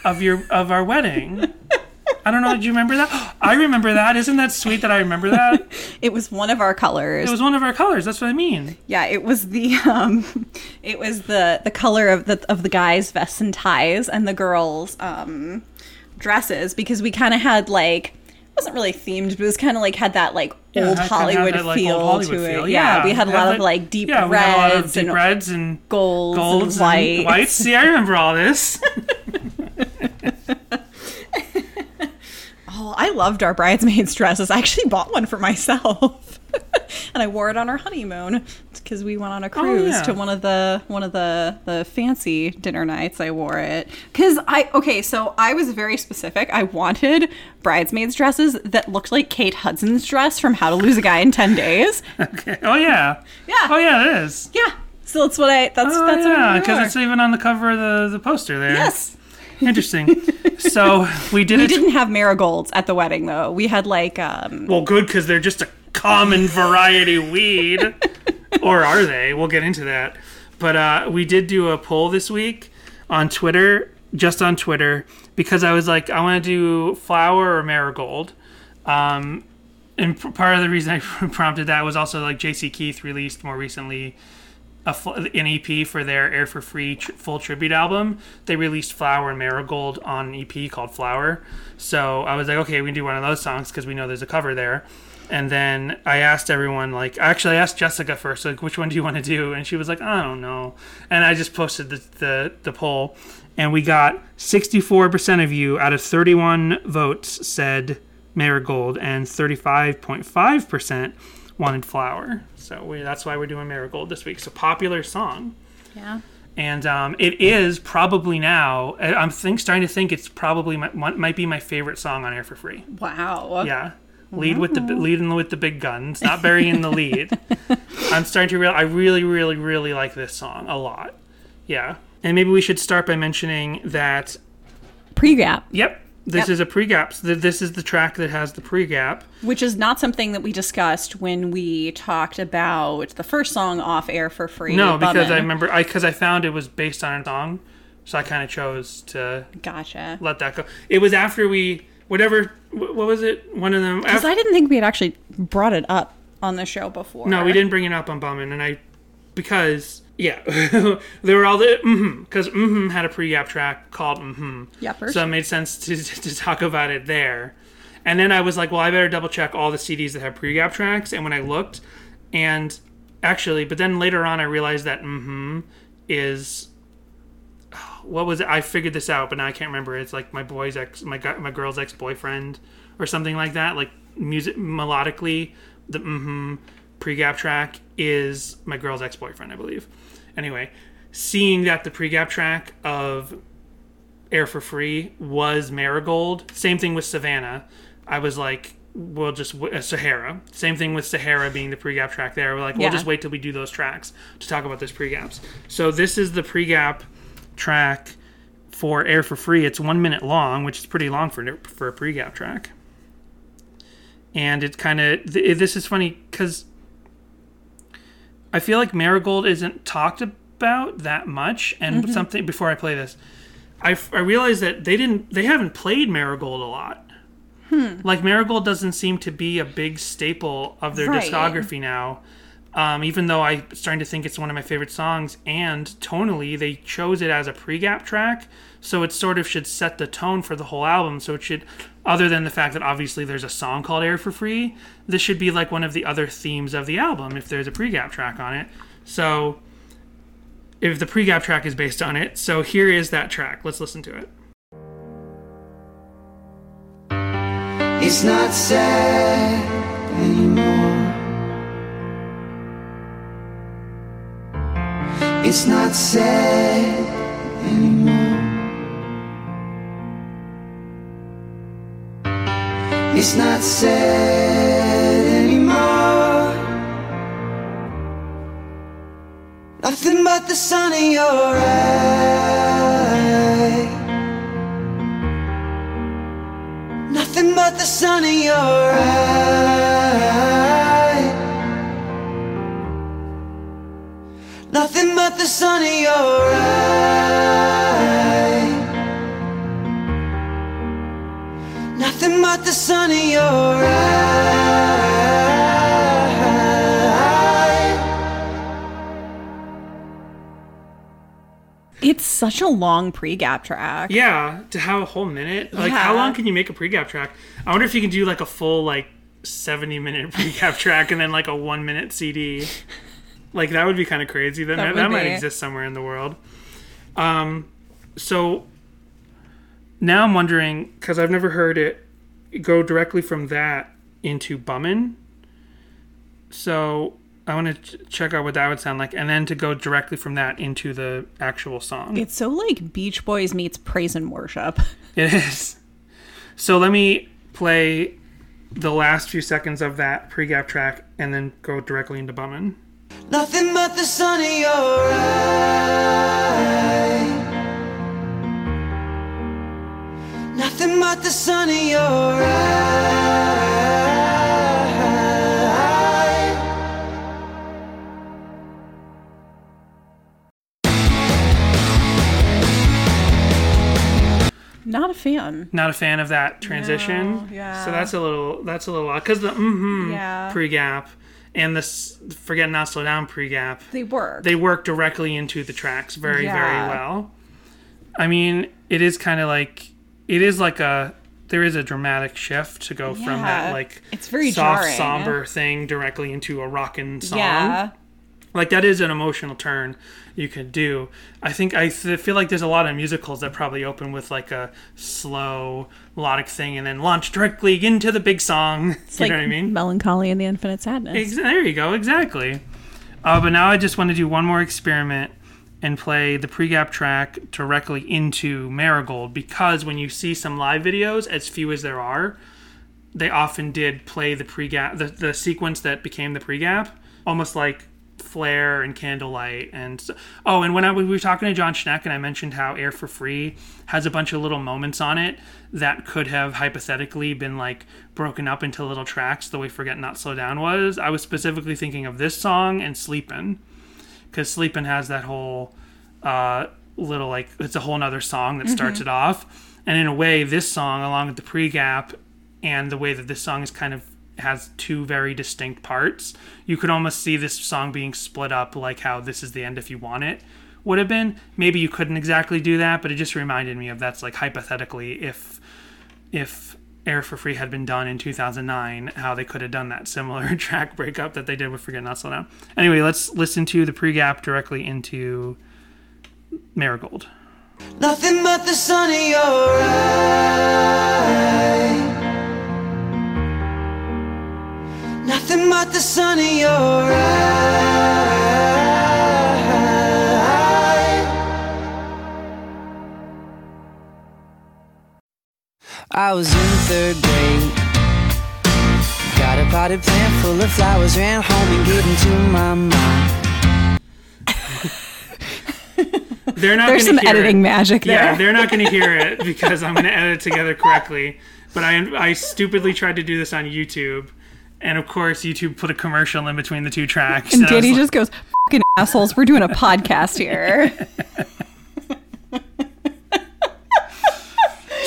of your of our wedding? I don't know. Did you remember that? I remember that. Isn't that sweet that I remember that? It was one of our colors. It was one of our colors. That's what I mean. Yeah, it was the um, it was the the color of the of the guys' vests and ties and the girls' um dresses because we kind of had like it wasn't really themed, but it was kind of like had that like Yeah, old I kinda had Hollywood that, like, feel old Hollywood to it. feel. Yeah, we had a lot of like deep yeah, we had a lot of reds deep and reds and golds, golds and whites. and whites. See, I remember all this. Oh, I loved our bridesmaids' dresses. I actually bought one for myself, and I wore it on our honeymoon because we went on a oh, cruise Oh, yeah. to one of the one of the the fancy dinner nights. I wore it because I okay. So I was very specific. I wanted bridesmaids' dresses that looked like Kate Hudson's dress from How to Lose a Guy in Ten Days. okay. Oh yeah. Yeah. Oh yeah, it is. Yeah. So that's what I. That's Oh that's yeah, because it's even on the cover of the the poster there. yes. Interesting. so we did We it. didn't have marigolds at the wedding though. We had like um Well, good because they're just a common variety weed. or are they? We'll get into that. But uh, we did do a poll this week on Twitter, just on Twitter, because I was like, I want to do flower or marigold. Um, and part of the reason I prompted that was also like JC Keith released more recently a an EP for their Air for Free tr- full tribute album. They released Flower and Marigold on an EP called Flower. So I was like, okay, we can do one of those songs because we know there's a cover there. And then I asked everyone, like, actually, I asked Jessica first, like, which one do you want to do? And she was like, I don't know. And I just posted the, the, the poll, and we got 64% of you out of 31 votes said Marigold, and 35.5% wanted Flower. So we, that's why we're doing Marigold this week. So popular song yeah. and um, it is probably now. I'm think starting to think it's probably my, might might be my favorite song on Air for Free. Wow. Yeah, lead with the leading with the big guns, not burying the lead. I'm starting to real. I really, really, really like this song a lot. Yeah, and maybe we should start by mentioning that. Pre-gap. Yep, this Yep. is a pre-gap. So This is the track that has the pre-gap. which is not something that we discussed when we talked about the first song off air for free. No, because. I remember I because I found it was based on a song, so I kind of chose to Gotcha. let that go. It was after we whatever. What was it? One of them. Because I didn't think we had actually brought it up on the show before. no, we didn't bring it up on Bummin, and I because yeah, there were all the mm because mm hmm had a pre-gap track called mm Yuppers. so it made sense to to talk about it there. And then I was like, well, I better double check all the CDs that have pre-gap tracks. And when I looked, and actually, but then later on, I realized that mm hmm is what was it? I figured this out, but now I can't remember. It's like my boy's ex, my my girl's ex boyfriend, or something like that. Like music melodically, the mm pre-gap track is my girl's ex boyfriend, I believe. Anyway, seeing that the pre-gap track of Air for Free was Marigold, same thing with Savannah. I was like, we'll just uh, Sahara. Same thing with Sahara being the pre-gap track there. We're like, we'll Yeah. just wait till we do those tracks to talk about those pre-gaps. So this is the pre-gap track for Air for Free. It's one minute long, which is pretty long for for a pre-gap track. And it kind of th- this is funny because I feel like Marigold isn't talked about that much. And something before I play this, I realized that they didn't they haven't played Marigold a lot. Like Marigold doesn't seem to be a big staple of their Right. discography now. Um, even though I'm starting to think it's one of my favorite songs, and tonally they chose it as a pre-gap track, so it sort of should set the tone for the whole album. So it should, other than the fact that obviously there's a song called "Air for Free," this should be like one of the other themes of the album if there's a pre-gap track on it. So if the pre-gap track is based on it, so here is that track. Let's listen to it. It's not sad anymore. It's not sad anymore. It's not sad anymore. Nothing but the sun in your eye. Nothing but the sun in your eye. Nothing but the sun in your eye. Nothing but the sun in your eyes. It's such a long pre-gap track. Yeah, to have a whole minute. Like, how long can you make a pre-gap track? I wonder if you can do like a full like seventy minute pre-gap track and then like a one minute CD. Like that would be kind of crazy. Then that, That that, might exist somewhere in the world. Um, so now I'm wondering because I've never heard it go directly from that into Bummin. So I want to ch- check out what that would sound like, and then to go directly from that into the actual song. It's so like Beach Boys meets praise and worship. It is. So let me play the last few seconds of that pre-gap track and then go directly into Bummin. Nothing but the sun in your eyes. Nothing but the sun in your eyes. Not a fan. Not a fan of that transition. No, yeah. So that's a little that's a little odd because the mm-hmm Yeah. pre-gap and this forget not slow down pre-gap They work. they work directly into the tracks very Yeah. very well. I mean, it is kind of like it is like a there is a dramatic shift to go from that like It's very soft jarring. somber thing directly into a rockin' song. yeah. like that is an emotional turn you could do i think i th- feel like there's a lot of musicals that probably open with like a slow melodic thing and then launch directly into the big song It's you like know what i mean Melancholy and the Infinite Sadness. Ex- there you go exactly uh, but now i just want to do one more experiment and play the pre-gap track directly into marigold because when you see some live videos as few as there are they often did play the pre-gap the, the sequence that became the pre-gap almost like flare and candlelight and oh and when I, was we were talking to Jon Schneck and i mentioned how air for free has a bunch of little moments on it that could have hypothetically been like broken up into little tracks the way forget not slow down was. I was specifically thinking of this song and sleepin' because sleepin' has that whole uh, little like it's a whole nother song that starts it off. And in a way this song along with the pre-gap and the way that this song is kind of has two very distinct parts you could almost see this song being split up like how this is the end if you want it would have been. Maybe you couldn't exactly do that but it just reminded me of that's like hypothetically if if air for free had been done in 2009 how they could have done that similar track breakup that they did with forget not slow down anyway let's listen to the pre-gap directly into marigold Nothing but the sun in your eyes. Nothing but the sun in your eyes. I was in third grade. Got a potted plant full of flowers, ran home and gave them to my mom. they're not There's some hear editing it. magic there. yeah they're not going to hear it because i'm going to edit it together correctly but I, I stupidly tried to do this on youtube and of course youtube put a commercial in between the two tracks and I was Danny like- just goes, "Fucking assholes, we're doing a podcast here."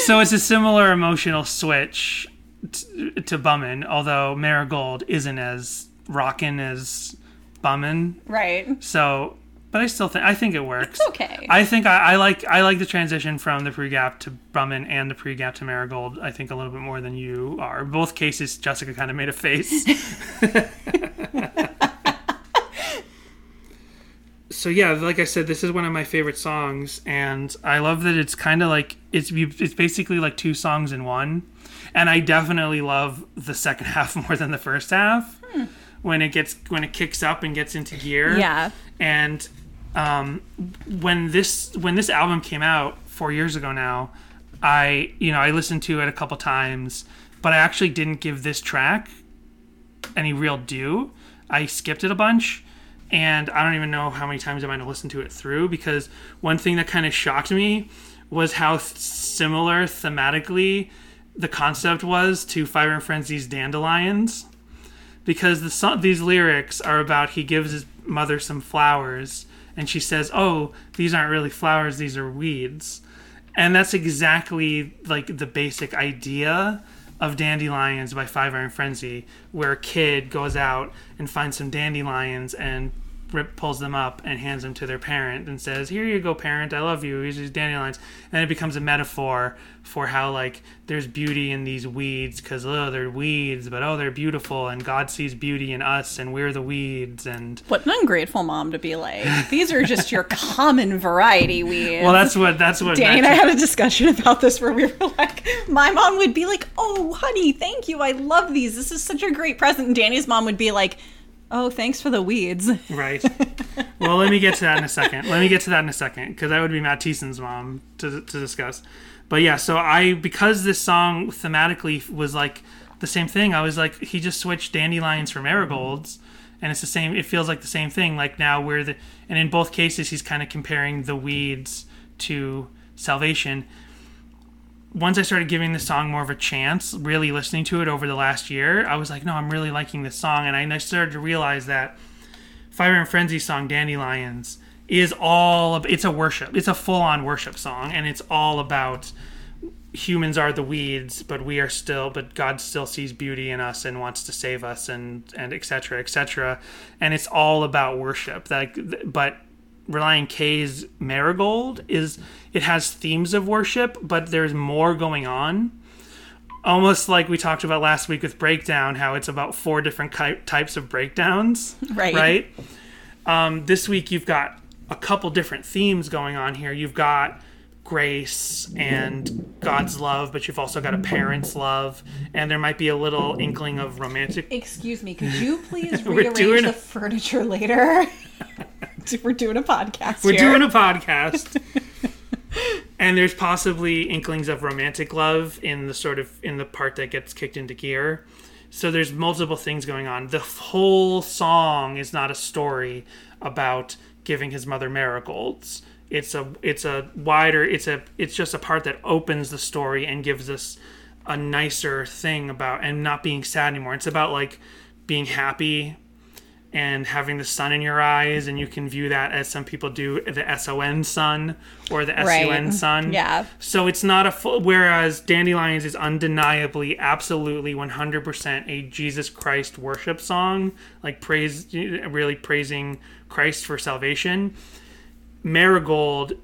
So it's a similar emotional switch t- to Bummin, although Marigold isn't as rockin' as Bummin. right. So, but I still think I think it works. It's okay. I think I, I like I like the transition from the pre-gap to Bummin and the pre-gap to Marigold. I think a little bit more than you are. Both cases, Jessica kind of made a face. so yeah, like I said, this is one of my favorite songs, and I love that it's kind of like it's it's basically like two songs in one. And I definitely love the second half more than the first half when it gets when it kicks up and gets into gear. Yeah. And um, when this when this album came out four years ago now, I you know I listened to it a couple times, but I actually didn't give this track any real due. I skipped it a bunch, and I don't even know how many times I might have listened to it through because one thing that kind of shocked me was how similar thematically the concept was to Five Iron Frenzy's Dandelions because the song, these lyrics are about he gives his mother some flowers and she says, "Oh, these aren't really flowers; these are weeds." And that's exactly like the basic idea of Dandelions by Five Iron Frenzy, where a kid goes out and finds some dandelions and Rip pulls them up and hands them to their parent and says, "Here you go, parent. I love you. Here's these dandelions." And it becomes a metaphor for how like there's beauty in these weeds because oh they're weeds, but oh they're beautiful, and God sees beauty in us, and we're the weeds. And What an ungrateful mom to be like. These are just your common variety weeds. well, that's what that's what Danny and I had a discussion about this where we were like, my mom would be like, "Oh, honey, thank you. I love these. This is such a great present." And Danny's mom would be like, "Oh, thanks for the weeds." Right. well, let me get to that in a second. Let me get to that in a second because that would be Matt Thiessen's mom to, to discuss. But yeah, so I because this song thematically was like the same thing. I was like, he just switched dandelions for marigolds, and it's the same. It feels like the same thing. Like now we're the and in both cases he's kind of comparing the weeds to salvation. Once I started giving the song more of a chance, really listening to it over the last year, I was like, no, I'm really liking this song, and I started to realize that. Five Iron Frenzy song Dandelions is all ab- it's a worship. It's a full-on worship song and it's all about humans are the weeds, but we are still but God still sees beauty in us and wants to save us and and etc. etc. And it's all about worship. Like but Relient K's Marigold is it has themes of worship, but there's more going on. Almost like we talked about last week with breakdown how it's about four different ki- types of breakdowns Right. right? Um, this week you've got a couple different themes going on here. You've got grace and god's love but you've also got a parent's love and there might be a little inkling of romantic Excuse me, could you please rearrange doing the furniture later? we're doing a podcast. we're here. doing a podcast and there's possibly inklings of romantic love in the sort of in the part that gets kicked into gear so there's multiple things going on the whole song is not a story about giving his mother marigolds it's a it's a wider it's a it's just a part that opens the story and gives us a nicer thing about and not being sad anymore it's about like being happy and having the sun in your eyes, and you can view that as some people do the S O N sun or the S U N Right. sun. Mm-hmm. Yeah. So it's not a full. Whereas Dandelions is undeniably, absolutely, one hundred percent a Jesus Christ worship song, like praise, really praising Christ for salvation. Marigold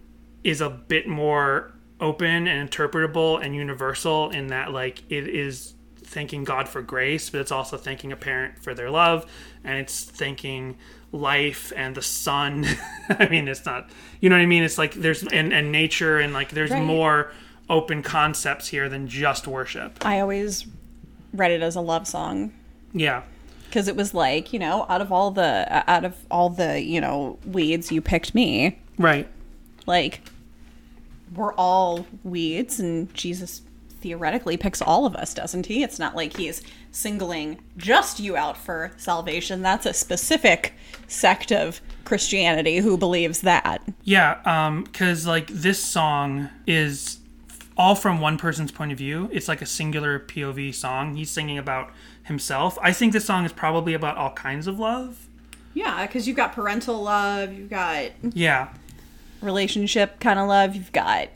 is a bit more open and interpretable and universal in that like it is thanking God for grace, but it's also thanking a parent for their love, and it's thanking life and the sun. I mean, it's not, you know what I mean? It's like there's and, and nature and like there's Right. more open concepts here than just worship. I always read it as a love song Yeah. because it was like you know out of all the out of all the you know weeds you picked me Right. like we're all weeds and jesus theoretically picks all of us doesn't he it's not like he's singling just you out for salvation that's a specific sect of christianity who believes that Yeah, um, because like this song is all from one person's point of view. It's like a singular POV song. He's singing about himself. I think this song is probably about all kinds of love. yeah because you've got parental love you've got Yeah, relationship kind of love you've got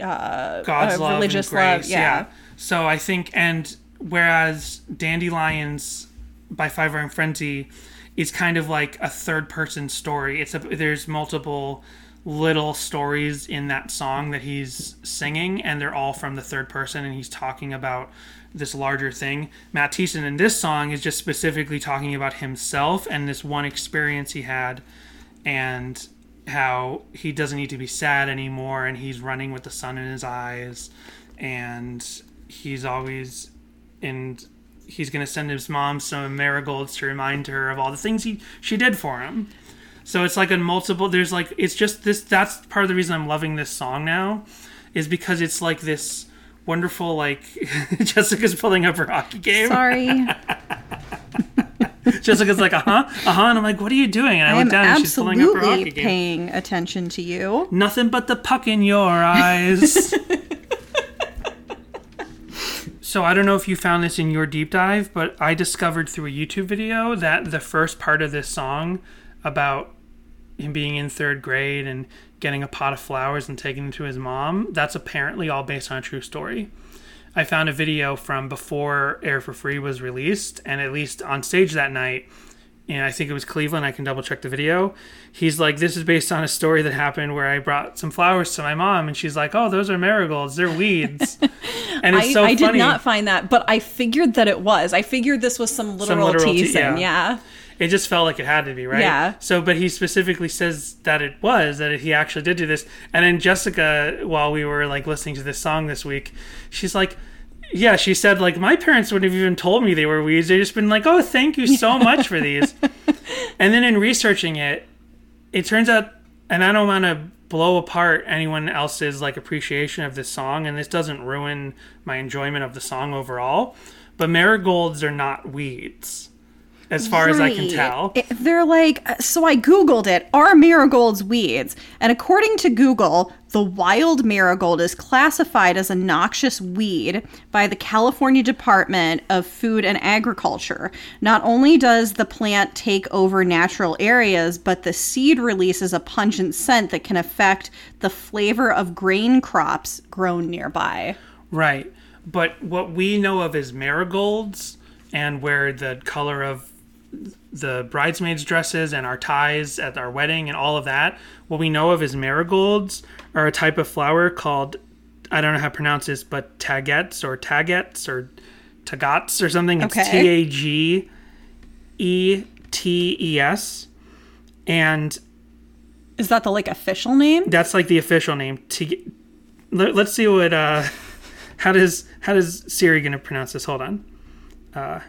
uh, God's uh, love, religious and grace. love yeah. So I think, and whereas Dandelions by Five Iron Frenzy is kind of like a third person story. It's a there's multiple little stories in that song that he's singing, and they're all from the third person, and he's talking about this larger thing. Matt Thiessen in this song is just specifically talking about himself and this one experience he had, and how he doesn't need to be sad anymore, and he's running with the sun in his eyes, and he's always and he's gonna send his mom some marigolds to remind her of all the things he she did for him. So it's like a multiple. There's like it's just this. That's part of the reason I'm loving this song now, is because it's like this wonderful like Jessica's pulling up her hockey game. sorry Jessica's like uh huh uh huh, and I'm like, what are you doing? And I, i look down and she's pulling up her hockey absolutely game. paying attention to you Nothing but the puck in your eyes. so I don't know if you found this in your deep dive, but I discovered through a YouTube video that the first part of this song about him being in third grade and getting a pot of flowers and taking them to his mom, that's apparently all based on a true story. I found a video from before Air for Free was released, and at least on stage that night, and I think it was Cleveland. I can double check the video. He's like, "This is based on a story that happened where I brought some flowers to my mom, and she's like, "Oh, those are marigolds. They're weeds." and it's I, so I did not find that, but I figured that it was. I figured this was some literal, literal te- teasing. yeah. yeah. It just felt like it had to be right? Yeah. so but he specifically says that it was that he actually did do this. And then jessica while we were like listening to this song this week she's like yeah she said like my parents wouldn't have even told me they were weeds. They just been like oh thank you so much for these. And then in researching it it turns out and i don't want to blow apart anyone else's like appreciation of this song and this doesn't ruin my enjoyment of the song overall but marigolds are not weeds as far as I can tell. It- they're like, so I Googled it. Are marigolds weeds? And according to Google, the wild marigold is classified as a noxious weed by the California Department of Food and Agriculture. Not only does the plant take over natural areas, but the seed releases a pungent scent that can affect the flavor of grain crops grown nearby. Right. But what we know of as marigolds and where the color of the bridesmaids' dresses and our ties at our wedding and all of that, what we know of as marigolds are a type of flower called, I don't know how to pronounce this, but tagets or tagets or tagats or something. It's T A G E T E S. And Is that the like official name? that's like the official name. T- Let, let's see what uh how does how does Siri gonna pronounce this? Hold on. Uh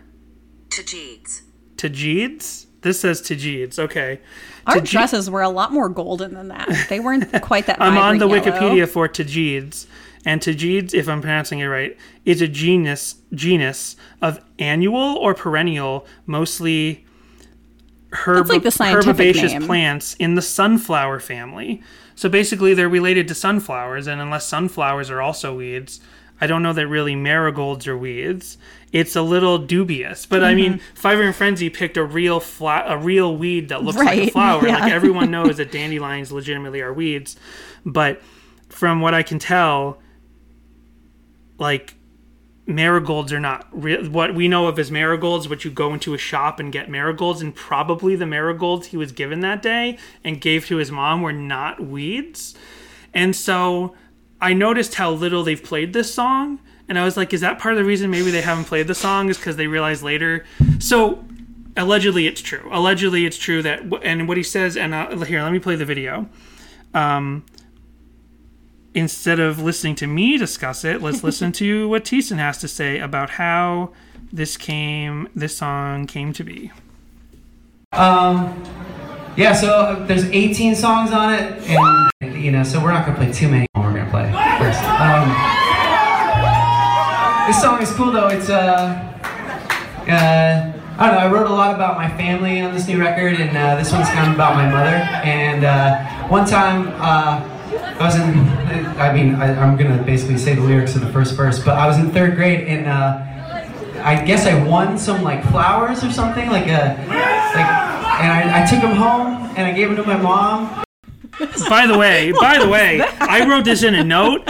Tajids. Tajids? This says Tajids. Okay. Our Taji- dresses were a lot more golden than that. They weren't quite that. I'm on the yellow. Wikipedia for Tajids, and Tajids, if I'm pronouncing it right, is a genus genus of annual or perennial, mostly herb- like herbaceous name. plants in the sunflower family. So basically, they're related to sunflowers, and unless sunflowers are also weeds, I don't know that really marigolds are weeds. It's a little dubious, but I mean, Mm-hmm. Five Iron Frenzy picked a real fla- a real weed that looks like a flower. yeah. Like everyone knows that dandelions legitimately are weeds, but from what I can tell, like marigolds are not re- what we know of as marigolds. What you go into a shop and get marigolds, and probably the marigolds he was given that day and gave to his mom were not weeds. And so I noticed how little they've played this song, and I was like, is that part of the reason maybe they haven't played the song is because they realized later? So allegedly it's true. Allegedly it's true that, and what he says, and uh, here, let me play the video. Um, instead of listening to me discuss it, let's listen to what Thiessen has to say about how this came, this song came to be. Um, yeah, so there's 18 songs on it, and you know, so we're not gonna play too many. We're gonna play first. Um, this song is cool though. It's uh, uh, I don't know. I wrote a lot about my family on this new record, and uh, this one's kind of about my mother. And uh, one time, uh, I was in. I mean, I, I'm gonna basically say the lyrics of the first verse, but I was in third grade, and uh, I guess I won some like flowers or something, like a like, and I, I took them home and I gave them to my mom. By the way, by the way, I wrote this in a note.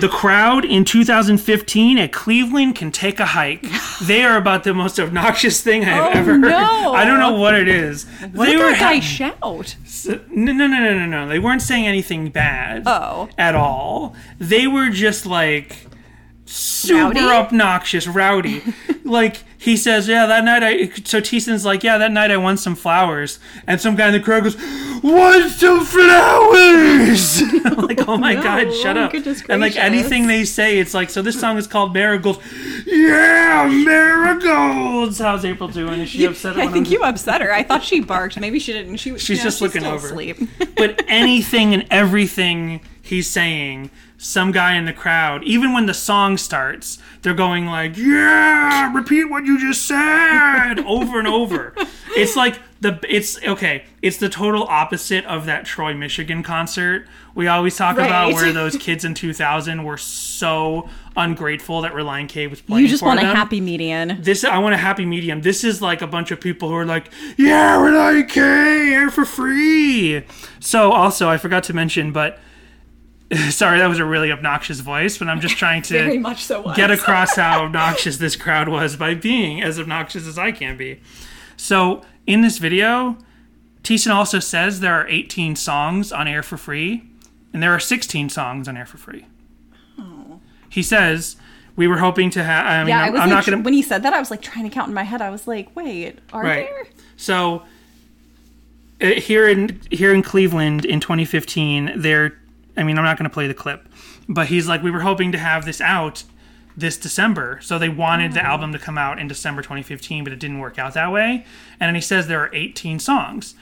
The crowd in 2015 at Cleveland can take a hike. They are about the most obnoxious thing I've Oh, ever heard. no. I don't know what it is. What they did were that guy ha- shout? no, no, no, no, no, no. They weren't saying anything bad. Oh. At all. They were just like super Rowdy? obnoxious, rowdy. like he says, yeah, that night I. So Thiessen's like, yeah, that night I won some flowers, and some guy in the crowd goes, "Won some flowers!" like, oh my god, shut up! And like anything they say, it's like, so this song is called Marigolds. Yeah, marigolds. How's April doing? Is she upset? I think I'm- you upset her. I thought she barked. Maybe she didn't. She She's no, just looking still over. Asleep. but anything and everything he's saying, some guy in the crowd, even when the song starts, they're going like, "Yeah, repeat what you just said," over and over. It's like the it's okay. It's the total opposite of that Troy, Michigan concert we always talk about, where those kids in 2000 were so ungrateful that Relient K was playing. You just want a happy median. This I want a happy medium. This is like a bunch of people who are like, "Yeah, like, hey, air for free." So also, I forgot to mention, but Sorry, that was a really obnoxious voice, but I'm just trying to so get across how obnoxious this crowd was by being as obnoxious as I can be. So, in this video, Thiessen also says there are 18 songs on air for free, and there are 16 songs on air for free. He says, We were hoping to have. I mean, yeah, I I'm, was I'm like, not going to. when he said that, I was like trying to count in my head. I was like, wait, are Right. there? So uh, here in here in Cleveland in 2015, they're. I mean, I'm not going to play the clip, but he's like, we were hoping to have this out this December, so they wanted the album to come out in December 2015, but it didn't work out that way. And then he says there are 18 songs.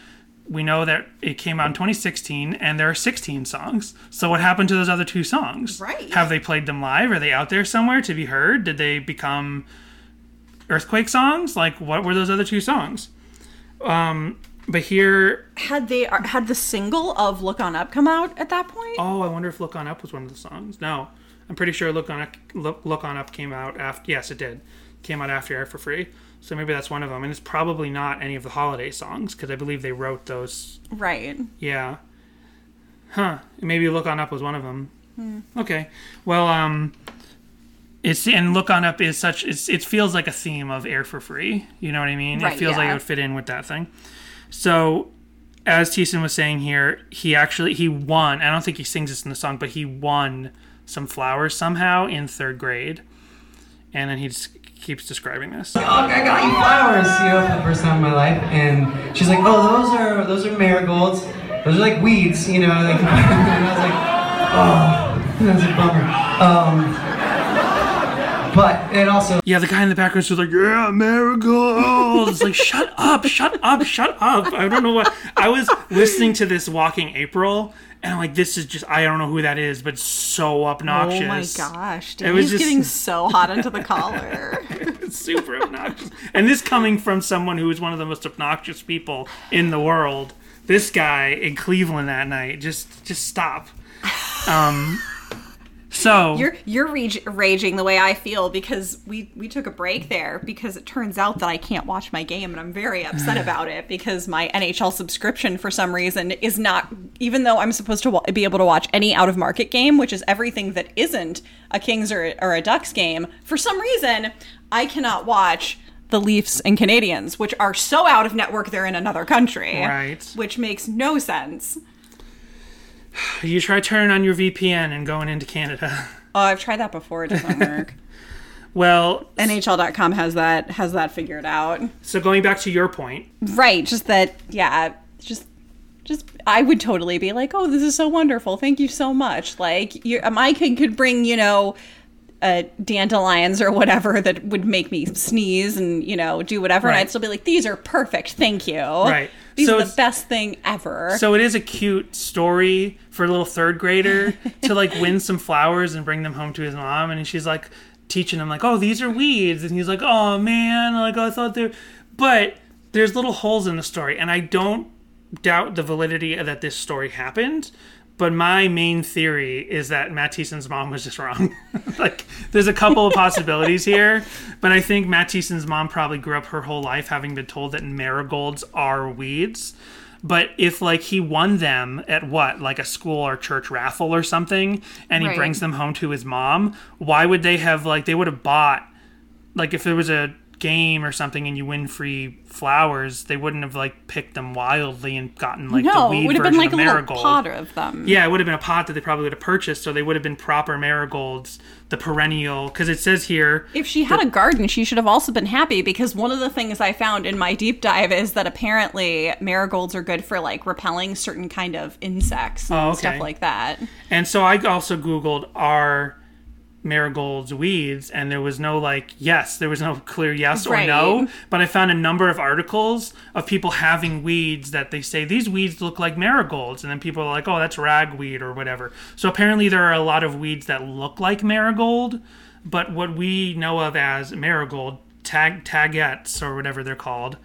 We know that it came out in 2016, and there are 16 songs. So what happened to those other two songs? Right. Have they played them live? Are they out there somewhere to be heard? Did they become earthquake songs? Like, what were those other two songs? Um, but here, Had they had the single of "Look On Up" come out at that point? oh, I wonder if "Look On Up" was one of the songs. No, I'm pretty sure "Look On Up," Look, Look On Up came out after. Yes, it did. Came out after Air for Free. So maybe that's one of them, and it's probably not any of the holiday songs because I believe they wrote those. Right. Yeah. Huh. Maybe "Look On Up" was one of them. Okay. Well, um, it's and "Look On Up" is such. It's, it feels like a theme of Air for Free. You know what I mean? Right, it feels like it would fit in with that thing. So, as Thiessen was saying here, he actually he won. I don't think he sings this in the song, but he won some flowers somehow in third grade, and then he just keeps describing this. Look, I got you flowers, you know, for the first time in my life. And she's like, oh, those are those are marigolds. Those are like weeds, you know. Like, and I was like, oh, that's a bummer. Um, but it also Yeah, the guy in the background was like, "Yeah, marigolds." It's like, "Shut up, shut up, shut up." I don't know what. I was listening to this Walking April, and I'm like, "This is just. I don't know who that is, but so obnoxious." Oh my gosh, It was Danny's just- getting so hot under the collar. Super obnoxious. And this coming from someone who is one of the most obnoxious people in the world. This guy in Cleveland that night. Just, just stop. Um. So You're you're rage, raging the way I feel because we we took a break there because it turns out that I can't watch my game and I'm very upset about it because my NHL subscription for some reason is not even though I'm supposed to wa- be able to watch any out of market game which is everything that isn't a Kings or or a Ducks game for some reason I cannot watch the Leafs and Canadiens which are so out of network they're in another country Right. which makes no sense. you try turning on your VPN and going into Canada. Oh, I've tried that before. It doesn't work. Well, NHL.com has that has that figured out. so going back to your point, Right, just that yeah, just just I would totally be like, "Oh, this is so wonderful. Thank you so much." Like you my kid could bring, you know, uh, dandelions or whatever that would make me sneeze and, you know, do whatever and I'd still be like, "These are perfect. Thank you." Right. These So are the best thing ever. So it is a cute story for a little third grader to like win some flowers and bring them home to his mom, and she's like teaching him like, "Oh, these are weeds," and he's like, "Oh man, like I thought they're, But there's little holes in the story, and I don't doubt the validity that this story happened. But my main theory is that Matt Thiessen's mom was just wrong. like, there's a couple of possibilities here, but I think Matt Thiessen's mom probably grew up her whole life having been told that marigolds are weeds. But if like he won them at what, like a school or church raffle or something, and he Right. brings them home to his mom, why would they have like they would have bought like if there was a game or something and you win free flowers, they wouldn't have like picked them wildly and gotten like no, the weed it would have version been like of a little marigold. pot of them. Yeah, it would have been a pot that they probably would have purchased, so they would have been proper marigolds, the perennial. Because it says here, If she had a garden, she should have also been happy because one of the things I found in my deep dive is that apparently marigolds are good for like repelling certain kind of insects and Oh, okay. stuff like that. and so I also googled are marigolds weeds, and there was no like yes, there was no clear yes or Right. no. But I found a number of articles of people having weeds that they say these weeds look like marigolds, and then people are like, oh, that's ragweed or whatever. So apparently there are a lot of weeds that look like marigold, but what we know of as marigold tag tagettes or whatever they're called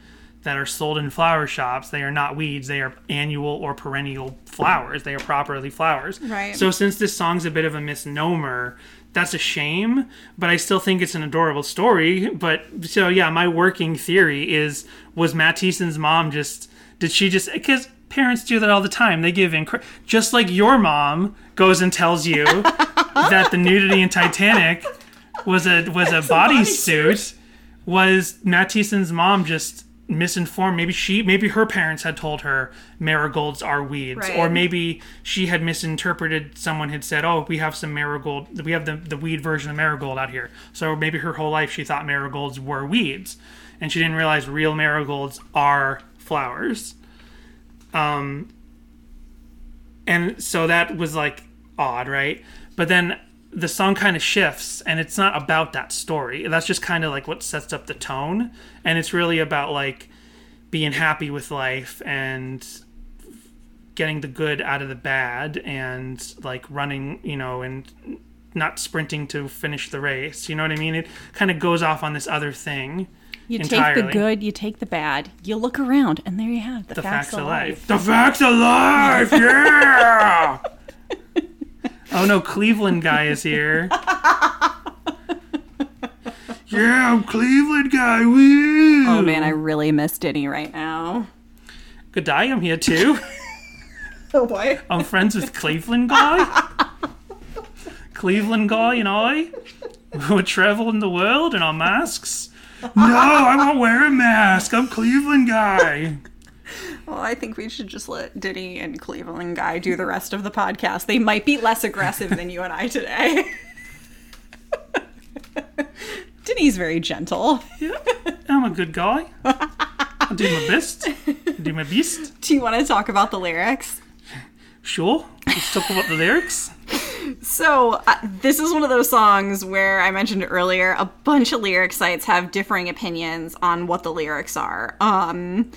that are sold in flower shops they are not weeds they are annual or perennial flowers they are properly flowers Right. so since this song's a bit of a misnomer that's a shame but i still think it's an adorable story but so yeah my working theory is was matt Thiessen's mom just did she just because Parents do that all the time. They give in, just like your mom goes and tells you that the nudity in Titanic was a was a bodysuit. Was Matt Thiessen's mom just misinformed? Maybe she, maybe her parents had told her marigolds are weeds, Right. or maybe she had misinterpreted. Someone had said, "Oh, we have some marigold. We have the the weed version of marigold out here." So maybe her whole life she thought marigolds were weeds, and she didn't realize real marigolds are flowers. Um, and so that was like odd, right? But then the song kind of shifts, and it's not about that story. That's just kind of like what sets up the tone, and it's really about like being happy with life and getting the good out of the bad and like running, you know, and not sprinting to finish the race. You know what I mean? It kind of goes off on this other thing. You entirely. take the good, you take the bad, you look around, and there you have the, The facts, facts of of life. life. The facts of life, yeah. oh no, Cleveland guy is here. yeah, I'm Cleveland guy. Woo. Oh man, I really miss Diddy right now. Good day, I'm here too. Oh boy. I'm friends with Cleveland guy. Cleveland guy and I were traveling the world in our masks. No, I won't wear a mask. I'm Cleveland guy. Well, I think we should just let Diddy and Cleveland Guy do the rest of the podcast. They might be less aggressive than you and I today. Diddy's very gentle. Yeah, I'm a good guy. I do my best. I do my best. Do you want to talk about the lyrics? Sure. Let's talk about the lyrics. So, uh, this is one of those songs where I mentioned earlier a bunch of lyric sites have differing opinions on what the lyrics are. Um,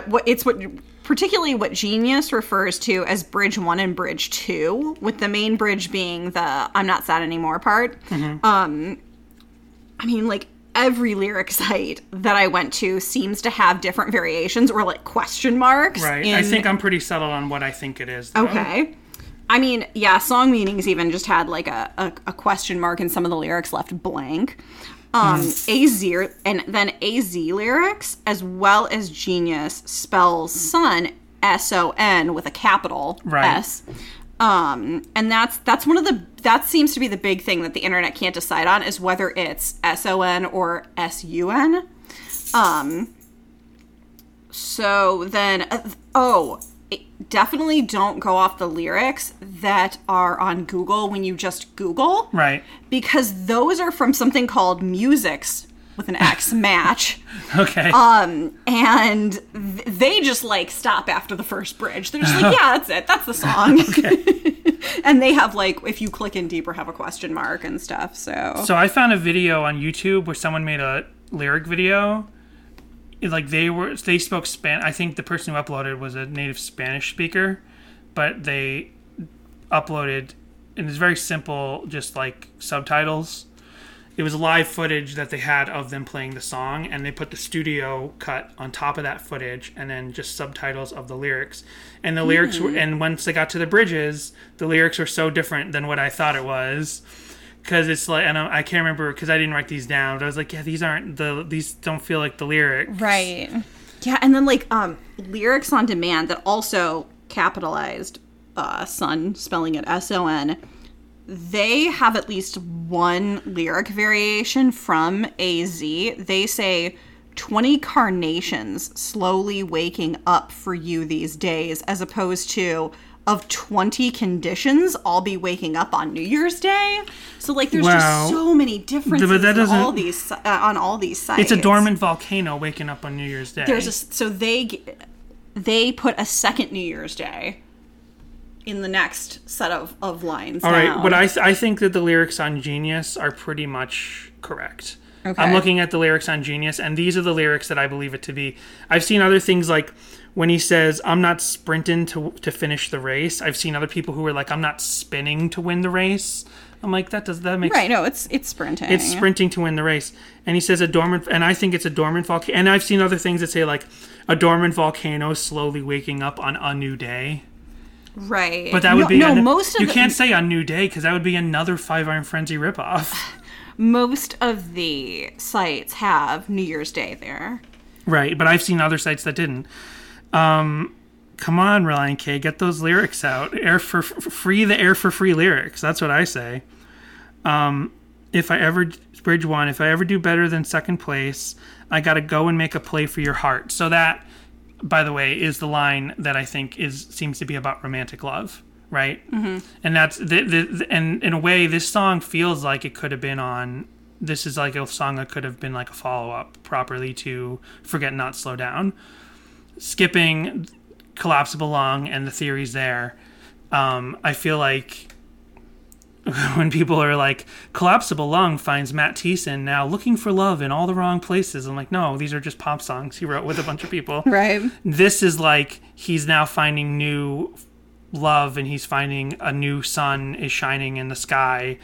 what it's what particularly what Genius refers to as bridge 1 and bridge 2, with the main bridge being the I'm not sad anymore part. Um I mean like every lyric site that I went to seems to have different variations or like question marks. Right. I think I'm pretty settled on what I think it is. though. Okay. I mean, yeah, song meanings even just had like a, a, a question mark and some of the lyrics left blank. Um, AZ and then AZ lyrics as well as Genius spells son S O N with a capital Right. S. Um, and that's that's one of the that seems to be the big thing that the internet can't decide on is whether it's S O N or S U N. Um, so then, uh, oh, definitely don't go off the lyrics that are on Google when you just Google, Right. because those are from something called Musix with an X match, Okay. um, and th- they just like stop after the first bridge. They're just like, yeah, that's it, that's the song. Okay. And they have like, if you click in deeper, have a question mark and stuff. So, So I found a video on YouTube where someone made a lyric video. Like they were, they spoke Span. I think the person who uploaded was a native Spanish speaker, but they uploaded, and it's very simple, just like subtitles. It was live footage that they had of them playing the song, and they put the studio cut on top of that footage, and then just subtitles of the lyrics. And the lyrics were, hmm. and once they got to the bridges, the lyrics were so different than what I thought it was because it's like and I, I can't remember because I didn't write these down. But I was like, yeah, these aren't the these don't feel like the lyrics. right. Yeah, and then like um lyrics on demand that also capitalized uh son spelling it S O N. They have at least one lyric variation from AZ. They say 20 carnations slowly waking up for you these days as opposed to of 20 conditions I'll be waking up on New Year's Day. So like there's Wow. just so many differences But that in all doesn't- these uh, on all these sites. It's a dormant volcano waking up on New Year's Day. There's a so they they put a second New Year's Day in the next set of, of lines. All right, but I th- I think that the lyrics on Genius are pretty much correct. Okay. I'm looking at the lyrics on Genius, and these are the lyrics that I believe it to be. I've seen other things like when he says, "I'm not sprinting to to finish the race." I've seen other people who are like, "I'm not spinning to win the race." I'm like, that does that makes right. No, it's it's sprinting. It's sprinting to win the race. And he says a dormant, and I think it's a dormant volcano. And I've seen other things that say like a dormant volcano slowly waking up on a new day. Right. But that would no, be no. an- most of you the, can't say a new day because that would be another Five Iron Frenzy ripoff. most of the sites have New Year's Day there. right, but I've seen other sites that didn't. Um, come on, Relient K, get those lyrics out. Air for f- free the air for free lyrics. That's what I say. Um, if I ever bridge one, if I ever do better than second place, I got to go and make a play for your heart. So that, by the way, is the line that I think is seems to be about romantic love, right? Mm-hmm. And that's the, the, the and in a way, this song feels like it could have been on. This is like a song that could have been like a follow up properly to "Forget Not Slow Down." Skipping collapsible lung and the theories there. Um, I feel like when people are like, collapsible lung finds Matt Thiessen now looking for love in all the wrong places. I'm like, no, these are just pop songs he wrote with a bunch of people. Right. This is like he's now finding new love and he's finding a new sun is shining in the sky.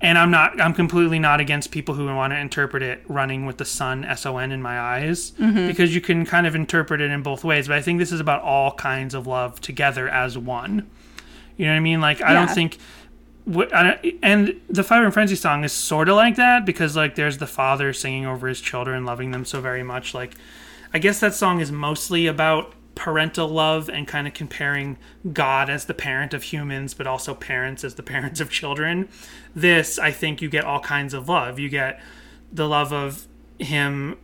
And I'm not, I'm completely not against people who want to interpret it running with the sun, S O N, in my eyes, mm-hmm. because you can kind of interpret it in both ways. But I think this is about all kinds of love together as one. You know what I mean? Like, I don't think what and the Five Iron Frenzy song is sort of like that because like there's the father singing over his children, loving them so very much. Like, I guess that song is mostly about parental love and kind of comparing God as the parent of humans, but also parents as the parents of children. This, I think, you get all kinds of love. You get the love of him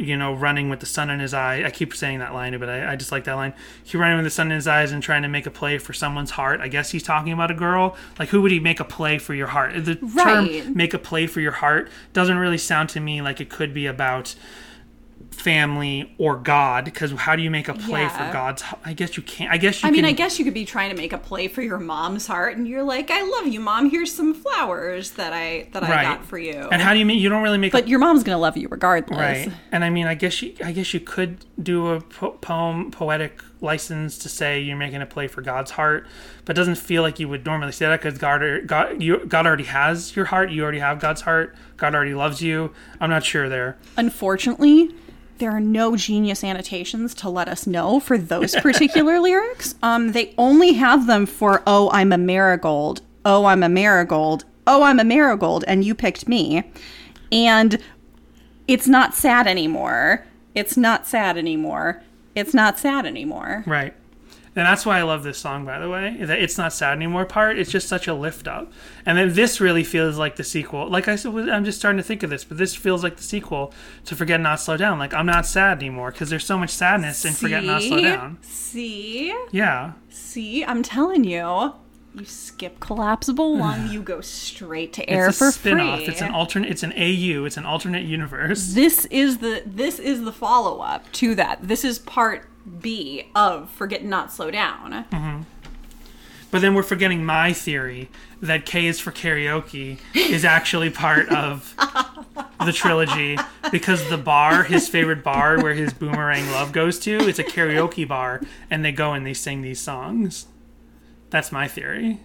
you know, running with the sun in his eye. I keep saying that line, but I, I just like that line. He running with the sun in his eyes and trying to make a play for someone's heart. I guess he's talking about a girl. Like, who would he make a play for your heart? The Right. term "make a play for your heart" doesn't really sound to me like it could be about family or God. Because how do you make a play Yeah. for God's? I guess you can't. I guess you. I mean, can, I guess you could be trying to make a play for your mom's heart, and you're like, "I love you, mom. Here's some flowers that I that I got for you." And how do you mean? You don't really make. a but your mom's gonna love you regardless. Right. And I mean, I guess you, I guess you could do a po- poem, poetic license to say you're making a play for God's heart, but it doesn't feel like you would normally say that because God, God, you, God already has your heart. You already have God's heart. God already loves you. I'm not sure there. Unfortunately, there are no genius annotations to let us know for those particular lyrics. Um, they only have them for "Oh, I'm a marigold," "Oh, I'm a marigold," "Oh, I'm a marigold," and you picked me, and it's not sad anymore. It's not sad anymore. It's not sad anymore. Right. And that's why I love this song, by the way. That it's not sad anymore part. It's just such a lift up. And then this really feels like the sequel. Like I said, I'm just starting to think of this, but this feels like the sequel to Forget Not Slow Down. Like I'm not sad anymore because there's so much sadness in Forget Not Slow Down. See? Yeah. See? I'm telling you. You skip collapsible lung, you go straight to air it's for a spin-off. free. It's an alternate. It's an AU. It's an alternate universe. this is the this is the follow up to that. This is part B of Forget Not Slow Down. Mm-hmm. But then we're forgetting my theory that K is for karaoke is actually part of the trilogy because the bar, his favorite bar where his boomerang love goes to, it's a karaoke bar, and they go and they sing these songs. That's my theory.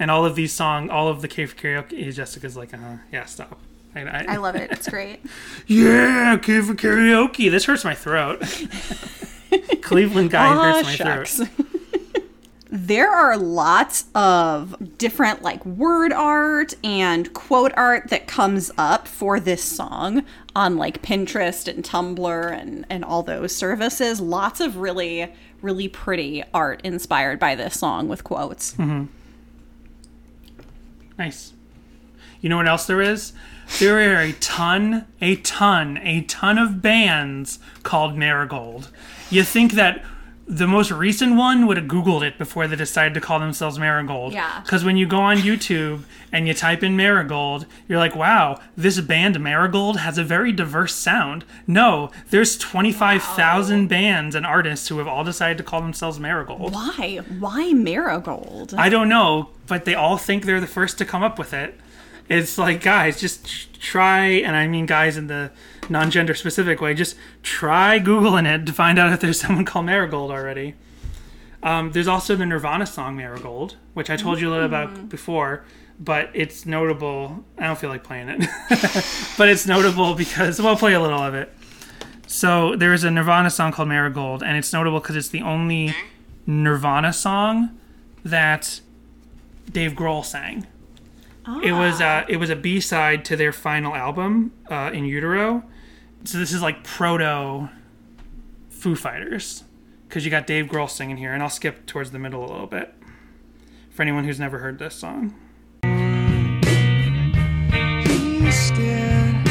And all of these songs, all of the K for karaoke, Jessica's like, uh huh, yeah, stop. I, I, I love it. It's great. yeah, K for karaoke. This hurts my throat. Cleveland guy Ah, hurts my shucks. throat. there are lots of different like word art and quote art that comes up for this song on like Pinterest and Tumblr and and all those services. Lots of really really pretty art inspired by this song with quotes. Nice. You know what else there is? There are a ton, a ton, a ton of bands called Marigold. You think that the most recent one would have Googled it before they decided to call themselves Marigold. Yeah. Because when you go on YouTube and you type in Marigold, you're like, wow, this band Marigold has a very diverse sound. No, there's 25,000 bands and artists who have all decided to call themselves Marigold. Why? Why marigold? I don't know, but they all think they're the first to come up with it. It's like, guys, just try, and I mean guys in the non gender specific way, just try Googling it to find out if there's someone called Marigold already. Um, there's also the Nirvana song Marigold, which I told you a little about before, but it's notable. I don't feel like playing it, but it's notable because, well, I'll play a little of it. So there's a Nirvana song called Marigold, and it's notable because it's the only Nirvana song that Dave Grohl sang. It was uh, it was a B side to their final album, uh, In Utero. So this is like proto Foo Fighters, because you got Dave Grohl singing here, and I'll skip towards the middle a little bit for anyone who's never heard this song. He's scared,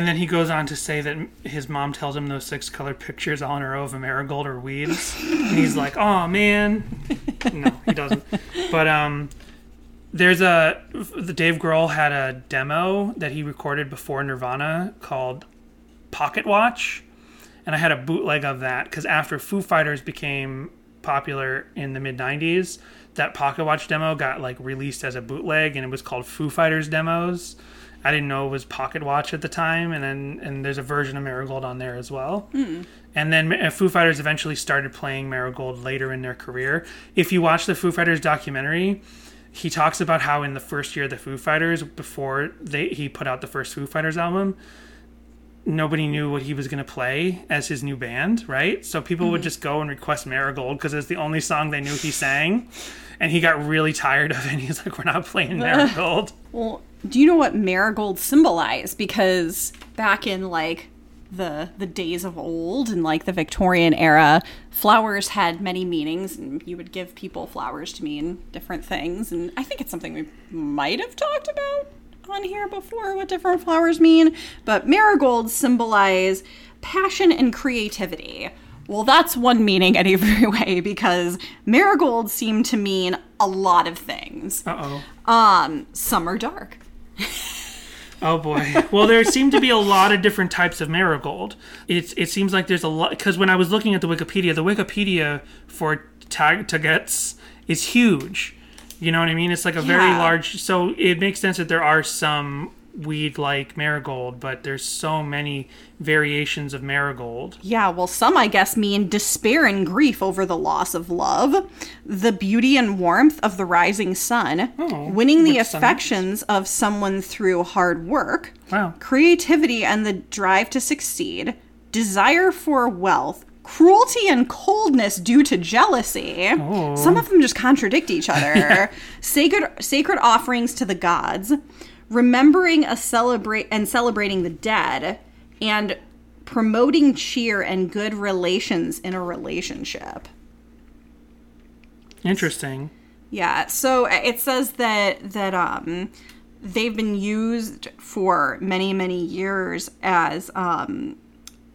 And then he goes on to say that his mom tells him those six colored pictures all in a row of a marigold or weeds, and he's like, "Oh man." No, he doesn't. But um, there's a the Dave Grohl had a demo that he recorded before Nirvana called Pocket Watch, and I had a bootleg of that because after Foo Fighters became popular in the mid '90s, that Pocket Watch demo got like released as a bootleg, and it was called Foo Fighters demos. I didn't know it was Pocket Watch at the time, and then and there's a version of Marigold on there as well. And then uh, Foo Fighters eventually started playing Marigold later in their career. If you watch the Foo Fighters documentary, he talks about how in the first year of the Foo Fighters, before they he put out the first Foo Fighters album, nobody knew what he was going to play as his new band, right? So people would just go and request Marigold because it's the only song they knew he sang. And he got really tired of it. And he's like, "We're not playing Marigold." Well, do you know what marigolds symbolize? Because back in like the the days of old and like the Victorian era, flowers had many meanings, and you would give people flowers to mean different things. And I think it's something we might have talked about on here before what different flowers mean. But marigolds symbolize passion and creativity. Well, that's one meaning anyway, because marigolds seem to mean a lot of things. Uh oh. Um, some are dark. Oh boy. Well, there seem to be a lot of different types of marigold. It's it seems like there's a lot because when I was looking at the Wikipedia, the Wikipedia for tag is huge. You know what I mean? It's like a very Yeah. large. So it makes sense that there are some weed like marigold, but there's so many variations of marigold. Yeah, well, some I guess mean despair and grief over the loss of love, the beauty and warmth of the rising sun, oh, winning the affections of someone through hard work, Wow. creativity and the drive to succeed, desire for wealth, cruelty and coldness due to jealousy. Some oh. of them just contradict each other. sacred sacred offerings to the gods, remembering a celebrate and celebrating the dead, and promoting cheer and good relations in a relationship. Interesting. Yeah, so uh, it says that that um they've been used for many many years as um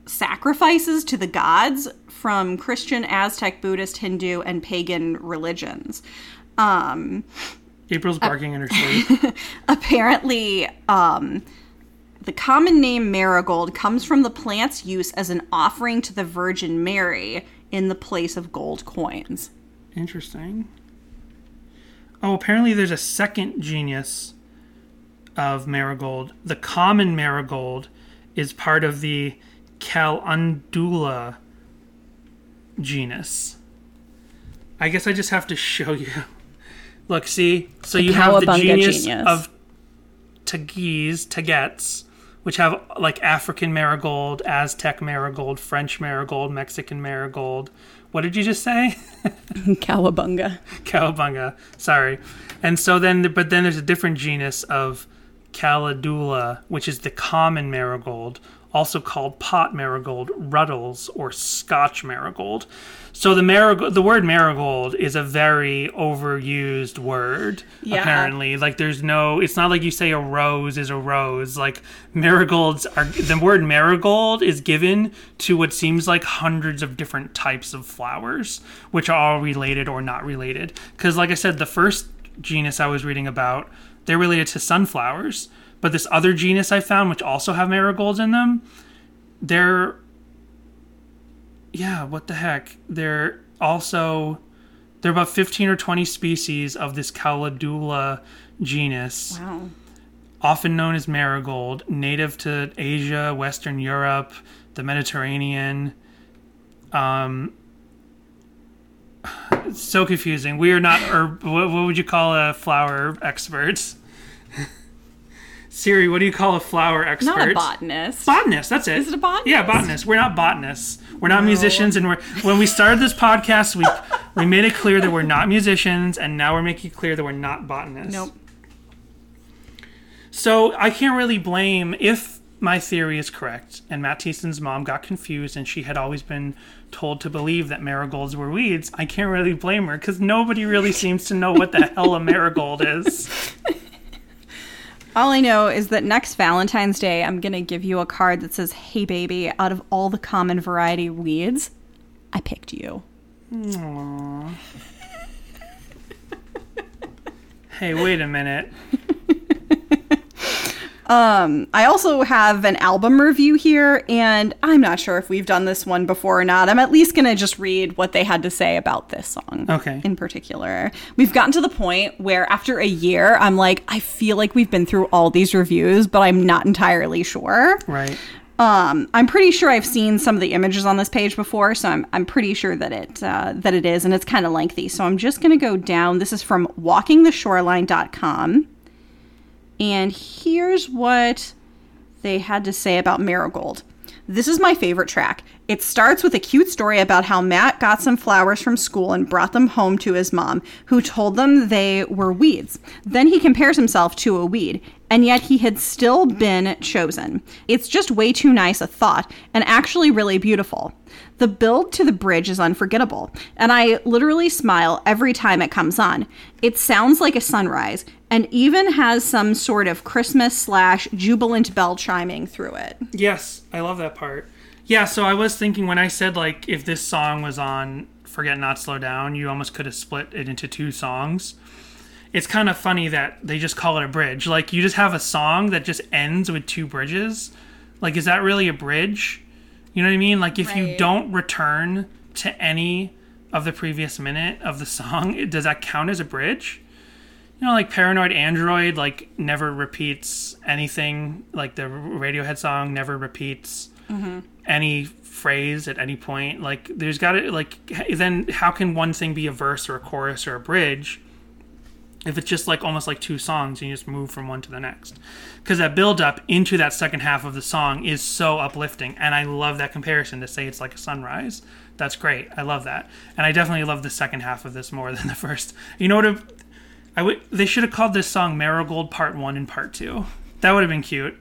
sacrifices to the gods from Christian, Aztec, Buddhist, Hindu, and pagan religions. Um April's barking in her sleep. apparently um the common name marigold comes from the plant's use as an offering to the Virgin Mary in the place of gold coins. Interesting. Oh, apparently there's a second genus of marigold. The common marigold is part of the Calendula genus. I guess I just have to show you. Look, see? So you have the genus, genius. of Tagees, Tagetes, which have like African marigold, Aztec marigold, French marigold, Mexican marigold. What did you just say? Cowabunga. Cowabunga. Sorry. And so then, but then there's a different genus of Calendula, which is the common marigold, also called pot marigold, ruddles, or Scotch marigold. So the marigold, the word marigold is a very overused word. Yeah. Apparently, like there's no. It's not like you say a rose is a rose. Like marigolds are. The word marigold is given to what seems like hundreds of different types of flowers, which are all related or not related. Because, like I said, the first genus I was reading about, they're related to sunflowers. But this other genus I found, which also have marigolds in them, they're yeah, what the heck? They're also there are about 15 or 20 species of this Calendula genus, Wow. often known as marigold, native to Asia, Western Europe, the Mediterranean. Um, It's so confusing. We are not, or what, what would you call a flower expert? Siri, what do you call a flower expert? Not a botanist. Botanist, that's it. Is it a botanist? Yeah, botanist. We're not botanists. We're not musicians, and we're when we started this podcast, we we made it clear that we're not musicians, and now we're making it clear that we're not botanists. Nope. So I can't really blame if my theory is correct, and Matt Thiessen's mom got confused, and she had always been told to believe that marigolds were weeds. I can't really blame her because nobody really seems to know what the hell a marigold is. All I know is that next Valentine's Day, I'm going to give you a card that says, Hey, baby, out of all the common variety weeds, I picked you. Aww. hey, wait a minute. Um, I also have an album review here, and I'm not sure if we've done this one before or not. I'm at least going to just read what they had to say about this song. Okay. In particular, we've gotten to the point where after a year, I'm like, I feel like we've been through all these reviews, but I'm not entirely sure. Right. Um, I'm pretty sure I've seen some of the images on this page before, so I'm, I'm pretty sure that it uh, that it is, and it's kind of lengthy. So I'm just gonna go down. This is from WalkingTheShoreline.com, and here's what they had to say about Marigold. This is my favorite track. It starts with a cute story about how Matt got some flowers from school and brought them home to his mom, who told them they were weeds. Then he compares himself to a weed, and yet he had still been chosen. It's just way too nice a thought, and actually really beautiful. The build to the bridge is unforgettable, and I literally smile every time it comes on. It sounds like a sunrise, and even has some sort of Christmas slash jubilant bell chiming through it. Yes, I love that part. Yeah, so I was thinking when I said like if this song was on Forget Not Slow Down, you almost could have split it into two songs. It's kind of funny that they just call it a bridge. Like you just have a song that just ends with two bridges. Like is that really a bridge? You know what I mean? Like if you don't return to any of the previous minute of the song, does that count as a bridge? you know, like Paranoid Android, like never repeats anything. Like the Radiohead song never repeats mm-hmm. any phrase at any point. Like there's got to like then how can one thing be a verse or a chorus or a bridge if it's just like almost like two songs you just move from one to the next? Because that build up into that second half of the song is so uplifting, and I love that comparison to say it's like a sunrise. That's great. I love that, and I definitely love the second half of this more than the first. You know what? I would. They should have called this song "Marigold Part One" and Part Two. That would have been cute.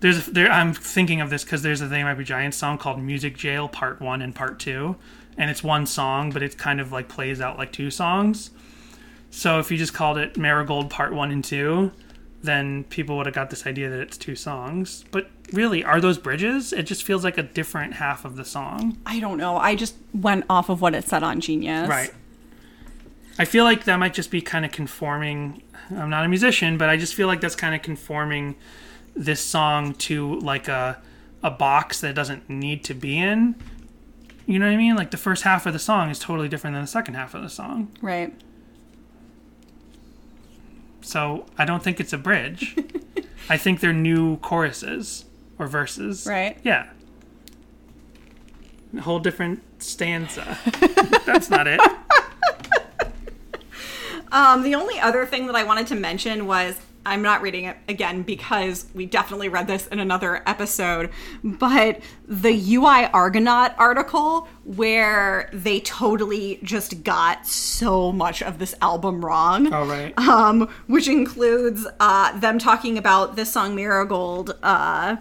There's a, there. I'm thinking of this because there's a They Might Be Giants song called "Music Jail" Part One and Part Two, and it's one song, but it kind of like plays out like two songs. So if you just called it "Marigold Part One and Two, then people would have got this idea that it's two songs. But really, are those bridges? It just feels like a different half of the song. I don't know. I just went off of what it said on Genius. Right. I feel like that might just be kind of conforming. I'm not a musician, but I just feel like that's kind of conforming this song to like a a box that it doesn't need to be in. You know what I mean? Like the first half of the song is totally different than the second half of the song. Right. So I don't think it's a bridge. I think they're new choruses or verses. Right. Yeah. A whole different stanza. that's not it. Um, the only other thing that I wanted to mention was I'm not reading it again because we definitely read this in another episode, but the UI Argonaut article where they totally just got so much of this album wrong. All right. Um, which includes uh, them talking about this song Marigold. Uh,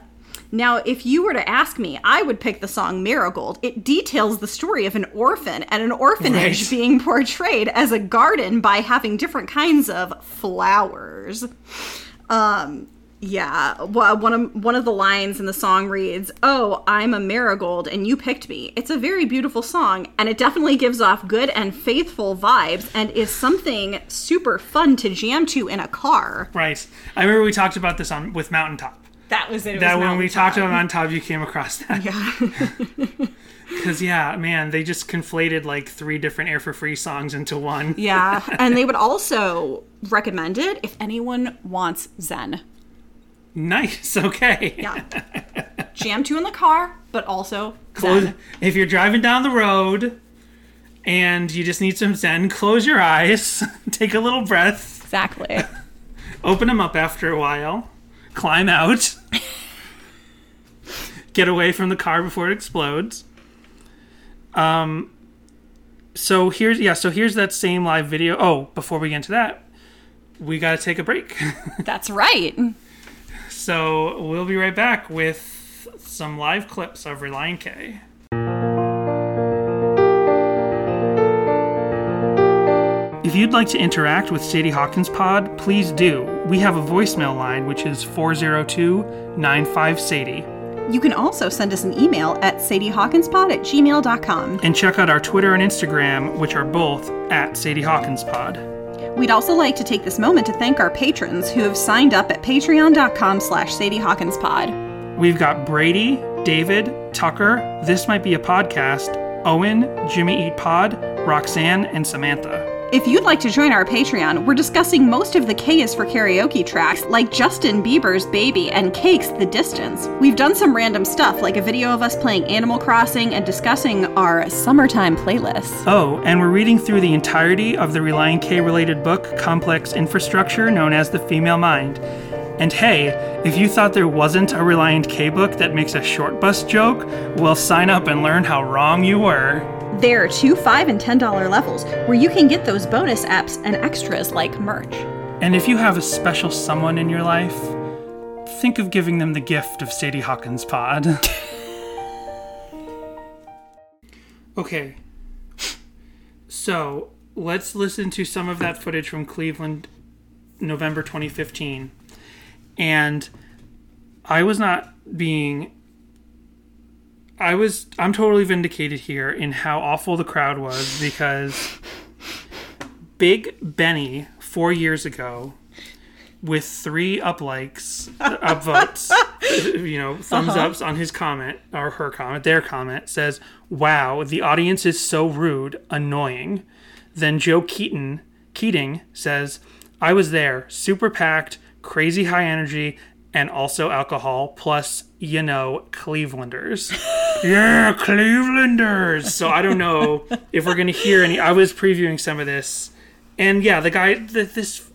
now, if you were to ask me, I would pick the song Marigold. It details the story of an orphan at an orphanage Right. being portrayed as a garden by having different kinds of flowers. Um, yeah, well, one of one of the lines in the song reads, "Oh, I'm a marigold and you picked me." It's a very beautiful song and it definitely gives off good and faithful vibes and is something super fun to jam to in a car. Right. I remember we talked about this on with Mountaintop. That was it. it that was when we talked to about Mountaintop. Mountaintop, you came across that. Yeah. Because yeah, man, they just conflated like three different Air for Free songs into one. Yeah, and they would also recommend it if anyone wants Zen. Nice. Okay. Yeah. Jam two in the car, but also Close, Zen. if you're driving down the road and you just need some zen. Close your eyes, take a little breath, Exactly. open them up after a while, climb out, get away from the car before it explodes. Um, so here's yeah, so here's that same live video. Oh, before we get into that, we got to take a break. That's right. so we'll be right back with some live clips of Relient K. If you'd like to interact with Sadie Hawkins Pod, please do. We have a voicemail line which is 402 95 Sadie. You can also send us an email at sadiehawkinspod at gmail.com. And check out our Twitter and Instagram, which are both at Sadie Hawkins Pod. We'd also like to take this moment to thank our patrons who have signed up at patreon.com slash sadiehawkinspod. We've got Brady, David, Tucker, This Might Be a Podcast, Owen, Jimmy Eat Pod, Roxanne, and Samantha. If you'd like to join our Patreon, we're discussing most of the K is for karaoke tracks, like Justin Bieber's Baby and Cake's The Distance. We've done some random stuff, like a video of us playing Animal Crossing and discussing our summertime playlists. Oh, and we're reading through the entirety of the Relient K related book, Complex Infrastructure, known as The Female Mind. And hey, if you thought there wasn't a Relient K book that makes a short bus joke, well, sign up and learn how wrong you were. There are two, five, and ten dollar levels where you can get those bonus apps and extras like merch. And if you have a special someone in your life, think of giving them the gift of Sadie Hawkins Pod. okay. So, let's listen to some of that footage from Cleveland, November 2015. And I was not being. I was. I'm totally vindicated here in how awful the crowd was because Big Benny, four years ago, with three up likes, up votes, you know, thumbs Uh-huh. ups on his comment or her comment, their comment says, "Wow, the audience is so rude, annoying." Then Joe Keaton Keating says, "I was there, super packed, crazy high energy, and also alcohol, plus you know, Clevelanders." yeah, Clevelanders. So I don't know if we're gonna hear any. I was previewing some of this, and yeah, the guy, the, this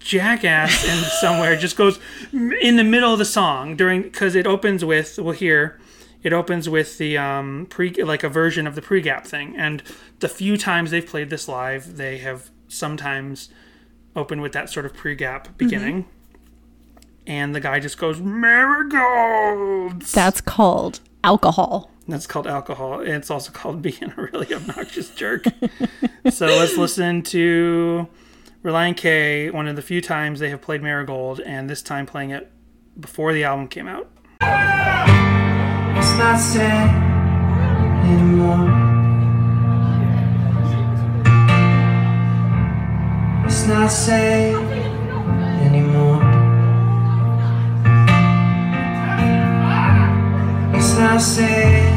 jackass in somewhere just goes in the middle of the song during because it opens with we'll hear it opens with the um pre like a version of the pre-gap thing and the few times they've played this live they have sometimes opened with that sort of pre-gap beginning and the guy just goes marigolds That's called alcohol. that's called alcohol. It's also called being a really obnoxious jerk. so let's listen to Relient K, one of the few times they have played Marigold, and this time playing it before the album came out. It's not sad anymore. It's not sad Not sad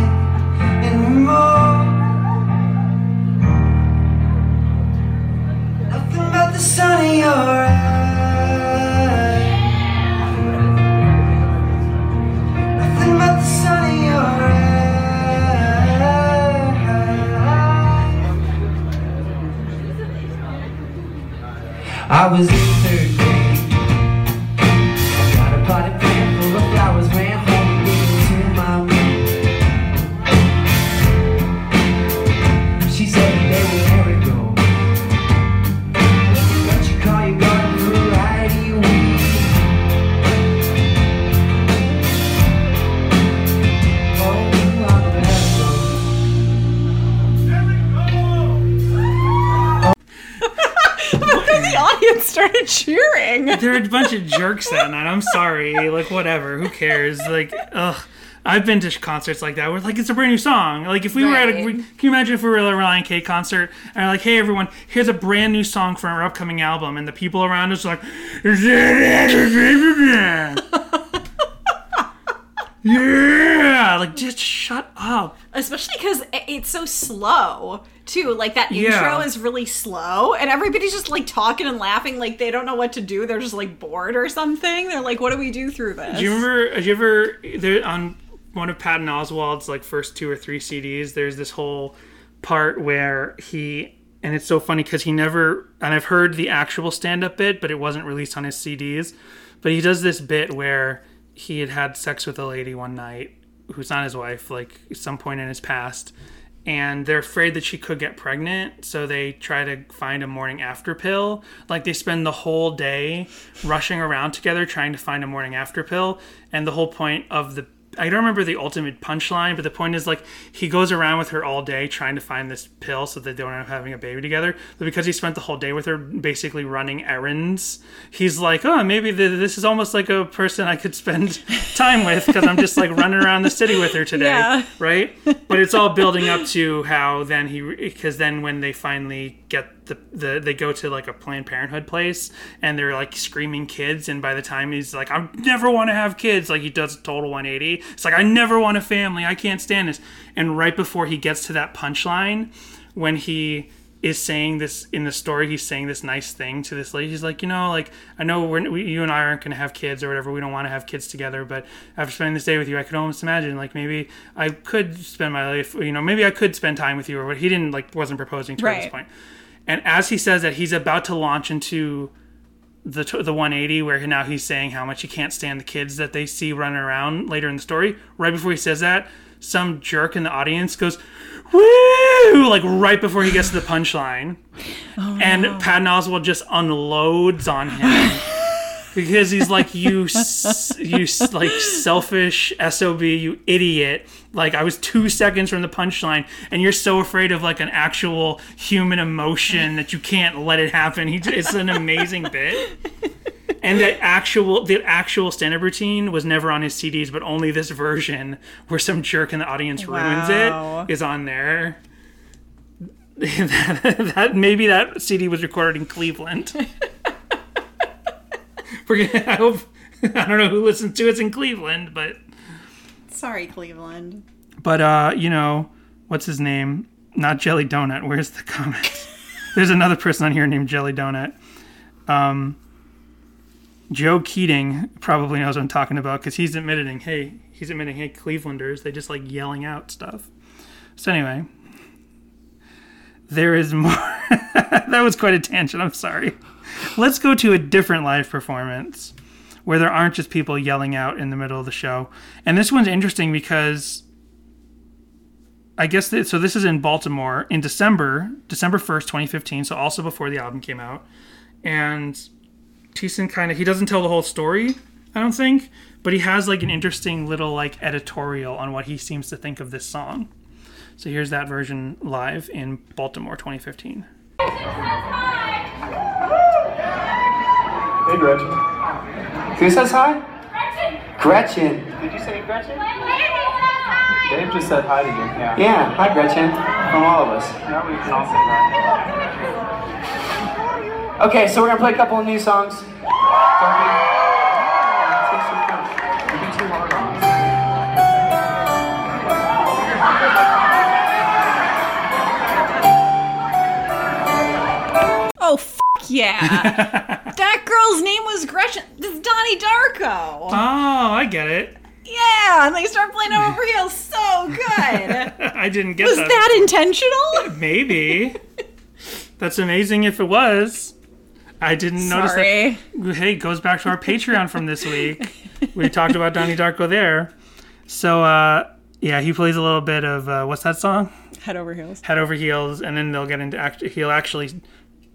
anymore. Nothing but the sun in your eyes. Nothing but the sun in your eyes. I was started cheering. There are a bunch of jerks that night. I'm sorry. Like, whatever. Who cares? Like, ugh. I've been to concerts like that where like it's a brand new song. Like if we were at a, can you imagine if we were at a Relient K concert and like, hey everyone, here's a brand new song for our upcoming album, and the people around us are like, yeah, like just shut up. Especially because it's so slow, too. Like that Yeah. intro is really slow, and everybody's just like talking and laughing like they don't know what to do. They're just like bored or something. They're like, what do we do through this? Do you remember? Uh, Did you ever there on one of Patton Oswalt's like first two or three CDs? There's this whole part where he and it's so funny because he never and I've heard the actual stand up bit, but it wasn't released on his CDs. But he does this bit where he had had sex with a lady one night who's not his wife, like at some point in his past, and they're afraid that she could get pregnant, so they try to find a morning after pill. Like they spend the whole day rushing around together trying to find a morning after pill, and the whole point of the I don't remember the ultimate punchline, but the point is like he goes around with her all day trying to find this pill so that they don't end up having a baby together. But because he spent the whole day with her, basically running errands, he's like, oh, maybe the, this is almost like a person I could spend time with because I'm just like running around the city with her today, Yeah. right? But it's all building up to how then he because then when they finally get the, the they go to like a Planned Parenthood place and they're like screaming kids and by the time he's like I never want to have kids like he does a total 180 it's like I never want a family. I can't stand this. And right before he gets to that punchline when he is saying this in the story he's saying this nice thing to this lady. He's like you know like i know we're, we, you and i aren't going to have kids or whatever. We don't want to have kids together but after spending this day with you i could almost imagine like maybe i could spend my life you know maybe i could spend time with you or what he didn't like wasn't proposing to her at this point and as he says that he's about to launch into the the 180 where now he's saying how much he can't stand the kids that they see running around later in the story. Right before he says that some jerk in the audience goes woo! like right before he gets to the punchline. Oh, and Patton Oswalt just unloads on him because he's like you s- you s- like selfish sob you idiot. Like i was two seconds from the punchline and you're so afraid of like an actual human emotion that you can't let it happen. He, it's an amazing bit. And the actual the actual stand-up routine was never on his cds but only this version where some jerk in the audience ruins Wow. it is on there. That, that maybe that cd was recorded in cleveland I hope I don't know who listens to us in Cleveland, but Sorry, Cleveland. but uh, you know, what's his name? Not Jelly Donut. Where's the comment? There's another person on here named Jelly Donut. Um, Joe Keating probably knows what I'm talking about because he's admitting, hey, he's admitting, hey, Clevelanders, they just like yelling out stuff. So anyway, there is more. that was quite a tangent. I'm sorry. Let's go to a different live performance where there aren't just people yelling out in the middle of the show. And this one's interesting because I guess that, so. This is in Baltimore in December, December first, twenty fifteen. So also before the album came out, and Thiessen kind of he doesn't tell the whole story, I don't think, but he has like an interesting little like editorial on what he seems to think of this song. So here's that version live in Baltimore, twenty fifteen. Hey, Gretchen. Who says hi? Gretchen. Gretchen. Did you say Gretchen? Dave just said hi to you. Yeah. Yeah. Hi, Gretchen. From all of us. Now we can all say hi. Okay, so we're gonna play a couple of new songs. Don't be- Take some time. Don't be too hard on us. Oh, f- yeah. that girl's name was Gretchen. It's Donnie Darko. Oh, I get it. Yeah, and they start playing Over Heels. So good. I didn't get that. was that. that intentional? Maybe. That's amazing if it was. I didn't notice Sorry. that. Hey, it goes back to our Patreon from this week. We talked about Donnie Darko there. So, uh, yeah, he plays a little bit of uh, what's that song? Head over heels. Head over heels, and then they'll get into act- he'll actually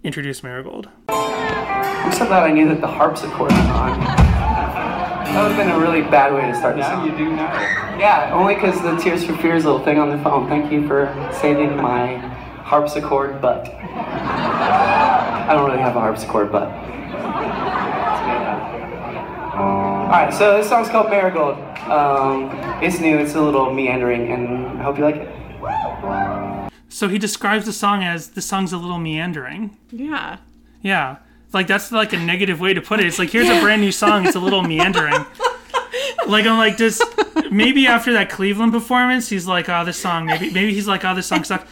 introduce Marigold. I'm so glad I knew that the harpsichord was on. That would have been a really bad way to start the song. you do now. Yeah, only because the Tears for Fears little thing on the phone. Thank you for saving my harpsichord butt. I don't really have a harpsichord butt. Alright, so this song's called Marigold. Um, it's new, it's a little meandering, and I hope you like it. So he describes the song as the song's a little meandering. Yeah. Yeah. Like that's like a negative way to put it. It's like here's a brand new song. It's a little meandering. Like I'm like just maybe after that Cleveland performance, he's like, oh, this song. Maybe maybe he's like, oh, this song sucks.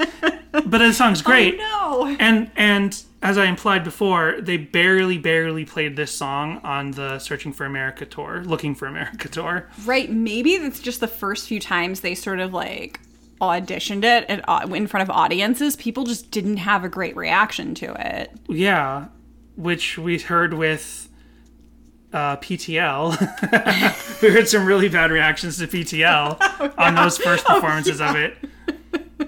But the song's oh, great. Oh, no. And and as I implied before, they barely barely played this song on the Searching for America tour, Looking for America tour. Right, maybe it's just the first few times they sort of like auditioned it au- in front of audiences, people just didn't have a great reaction to it. Yeah, which we heard with uh, PTL. we heard some really bad reactions to PTL on those first performances of it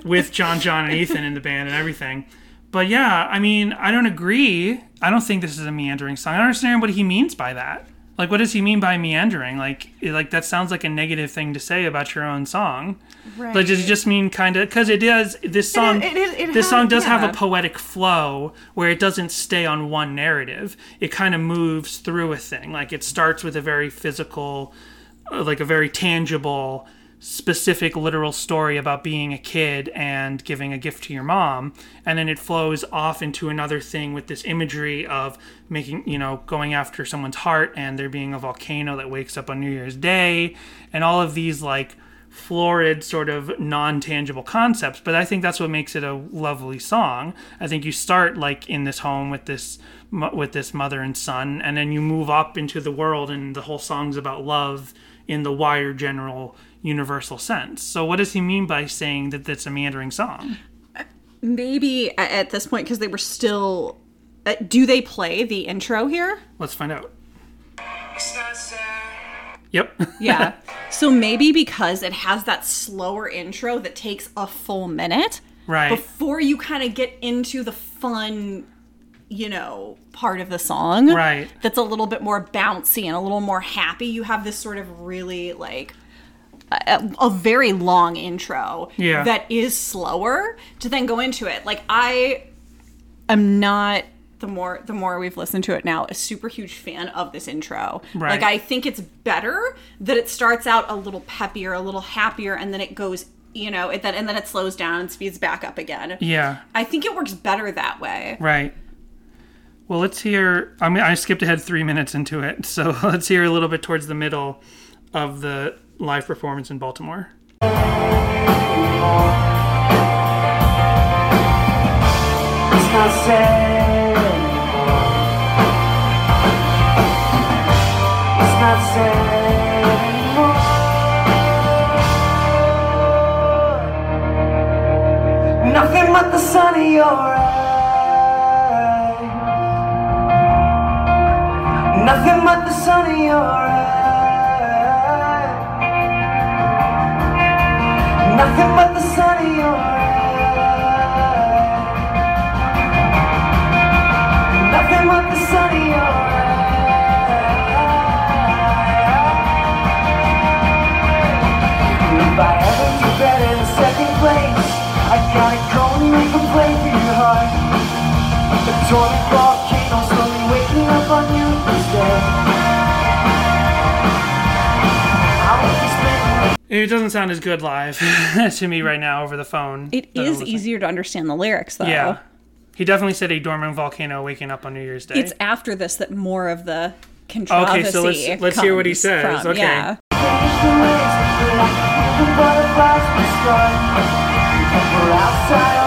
with John, John, and Ethan in the band and everything. But yeah, I mean, I don't agree. I don't think this is a meandering song. I don't understand what he means by that. Like, what does he mean by meandering? Like, like that sounds like a negative thing to say about your own song. Like, does it just mean kind of because it does this song? it- it- it this has- song does have a poetic flow where it doesn't stay on one narrative. It kind of moves through a thing. Like, it starts with a very physical, uh, like a very tangible, specific, literal story about being a kid and giving a gift to your mom, and then it flows off into another thing with this imagery of making, you know, going after someone's heart and there being a volcano that wakes up on New Year's Day, and all of these like florid sort of non-tangible concepts but i think that's what makes it a lovely song. I think you start like in this home with this with this mother and son and then you move up into the world and the whole song's about love in the wider general universal sense so what does he mean by saying that that's a meandering song Maybe at this point, because they were still. Uh, do they play the intro here? let's find out yep Yeah. so maybe because it has that slower intro that takes a full minute right before you kind of get into the fun, you know, part of the song. Right. That's a little bit more bouncy and a little more happy. You have this sort of really like a, a very long intro Yeah. that is slower to then go into it. Like I am not the more the more we've listened to it now a super huge fan of this intro. Right. Like I think it's better that it starts out a little peppier, a little happier and then it goes, you know, it then and then it slows down and speeds back up again. yeah I think it works better that way. Right. Well, let's hear. I mean, I skipped ahead three minutes into it, so let's hear a little bit towards the middle of the live performance in Baltimore. Nothing but the sun of your eyes. Nothing but the sun of your eyes. Nothing but the sun of your eyes. Nothing but the sun of your eyes. If I ever do in second place, I gotta go and make a play for your heart. The torrent volcano It doesn't sound as good live to me right now over the phone. It that I'm is listening. easier to understand the lyrics though. Yeah. He definitely said a dormant volcano waking up on New Year's Day. It's after this that more of the controversy Okay, so let's- let's hear what he says. from. Okay. Yeah. The butterflies will start. We're outside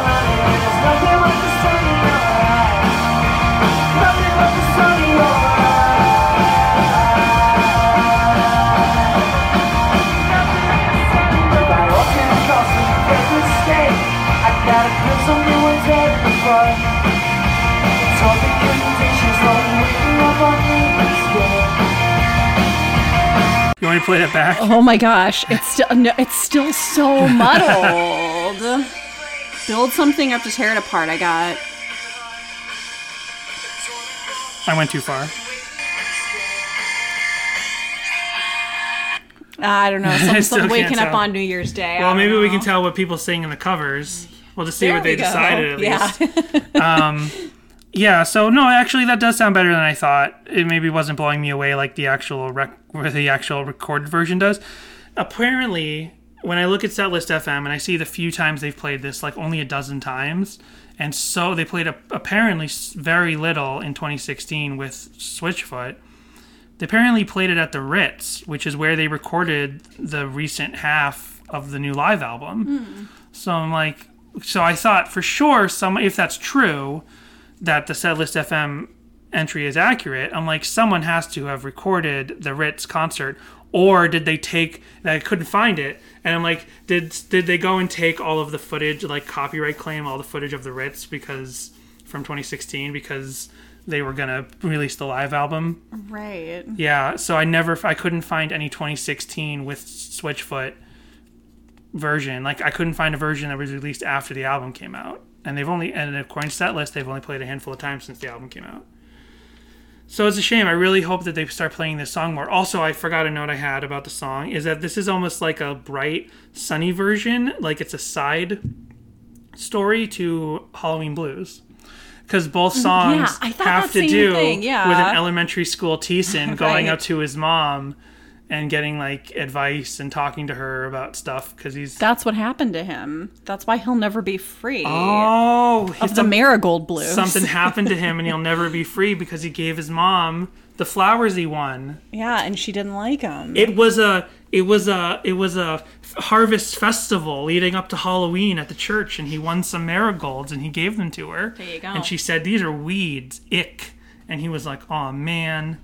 something with every part. It's invitations, slowly waking up on me you want me to play that back? Oh my gosh, it's still no, it's still so muddled. Build something up to tear it apart. I got. I went too far. Ah, I don't know. I Some, still some waking up on New Year's Day. Well, don't maybe we can tell what people sing in the covers. We'll just see There what they go. decided at Yeah. least. um, yeah. So no, actually, that does sound better than I thought. It maybe wasn't blowing me away like the actual rec- where the actual recorded version does. Apparently, when I look at Setlist FM and I see the few times they've played this, like only a dozen times, and so they played a, apparently very little in 2016 with Switchfoot. They apparently played it at the Ritz, which is where they recorded the recent half of the new live album. So I'm like, so I thought for sure, some if that's true, that the Setlist FM entry is accurate, I'm like, someone has to have recorded the Ritz concert, or did they take? I couldn't find it, and I'm like, did did they go and take all of the footage, like copyright claim all the footage of the Ritz because from 2016 because they were gonna release the live album? Right. Yeah, so I never, I couldn't find any 2016 with Switchfoot version. Like I couldn't find a version that was released after the album came out, and they've only, and according to that list, they've only played a handful of times since the album came out. So it's a shame. I really hope that they start playing this song more. Also, I forgot a note I had about the song is that this is almost like a bright, sunny version, like it's a side story to Halloween Blues. Because both songs Yeah, have to do yeah. with an elementary school going Right. up to his mom and getting like advice and talking to her about stuff because he's That's what happened to him. That's why he'll never be free oh of the marigold blues. something happened to him and he'll never be free because he gave his mom the flowers he won. Yeah, and she didn't like him. It was a it was a it was a harvest festival leading up to Halloween at the church and he won some marigolds and he gave them to her. There you go. And she said these are weeds, ick. And he was like, "Oh man.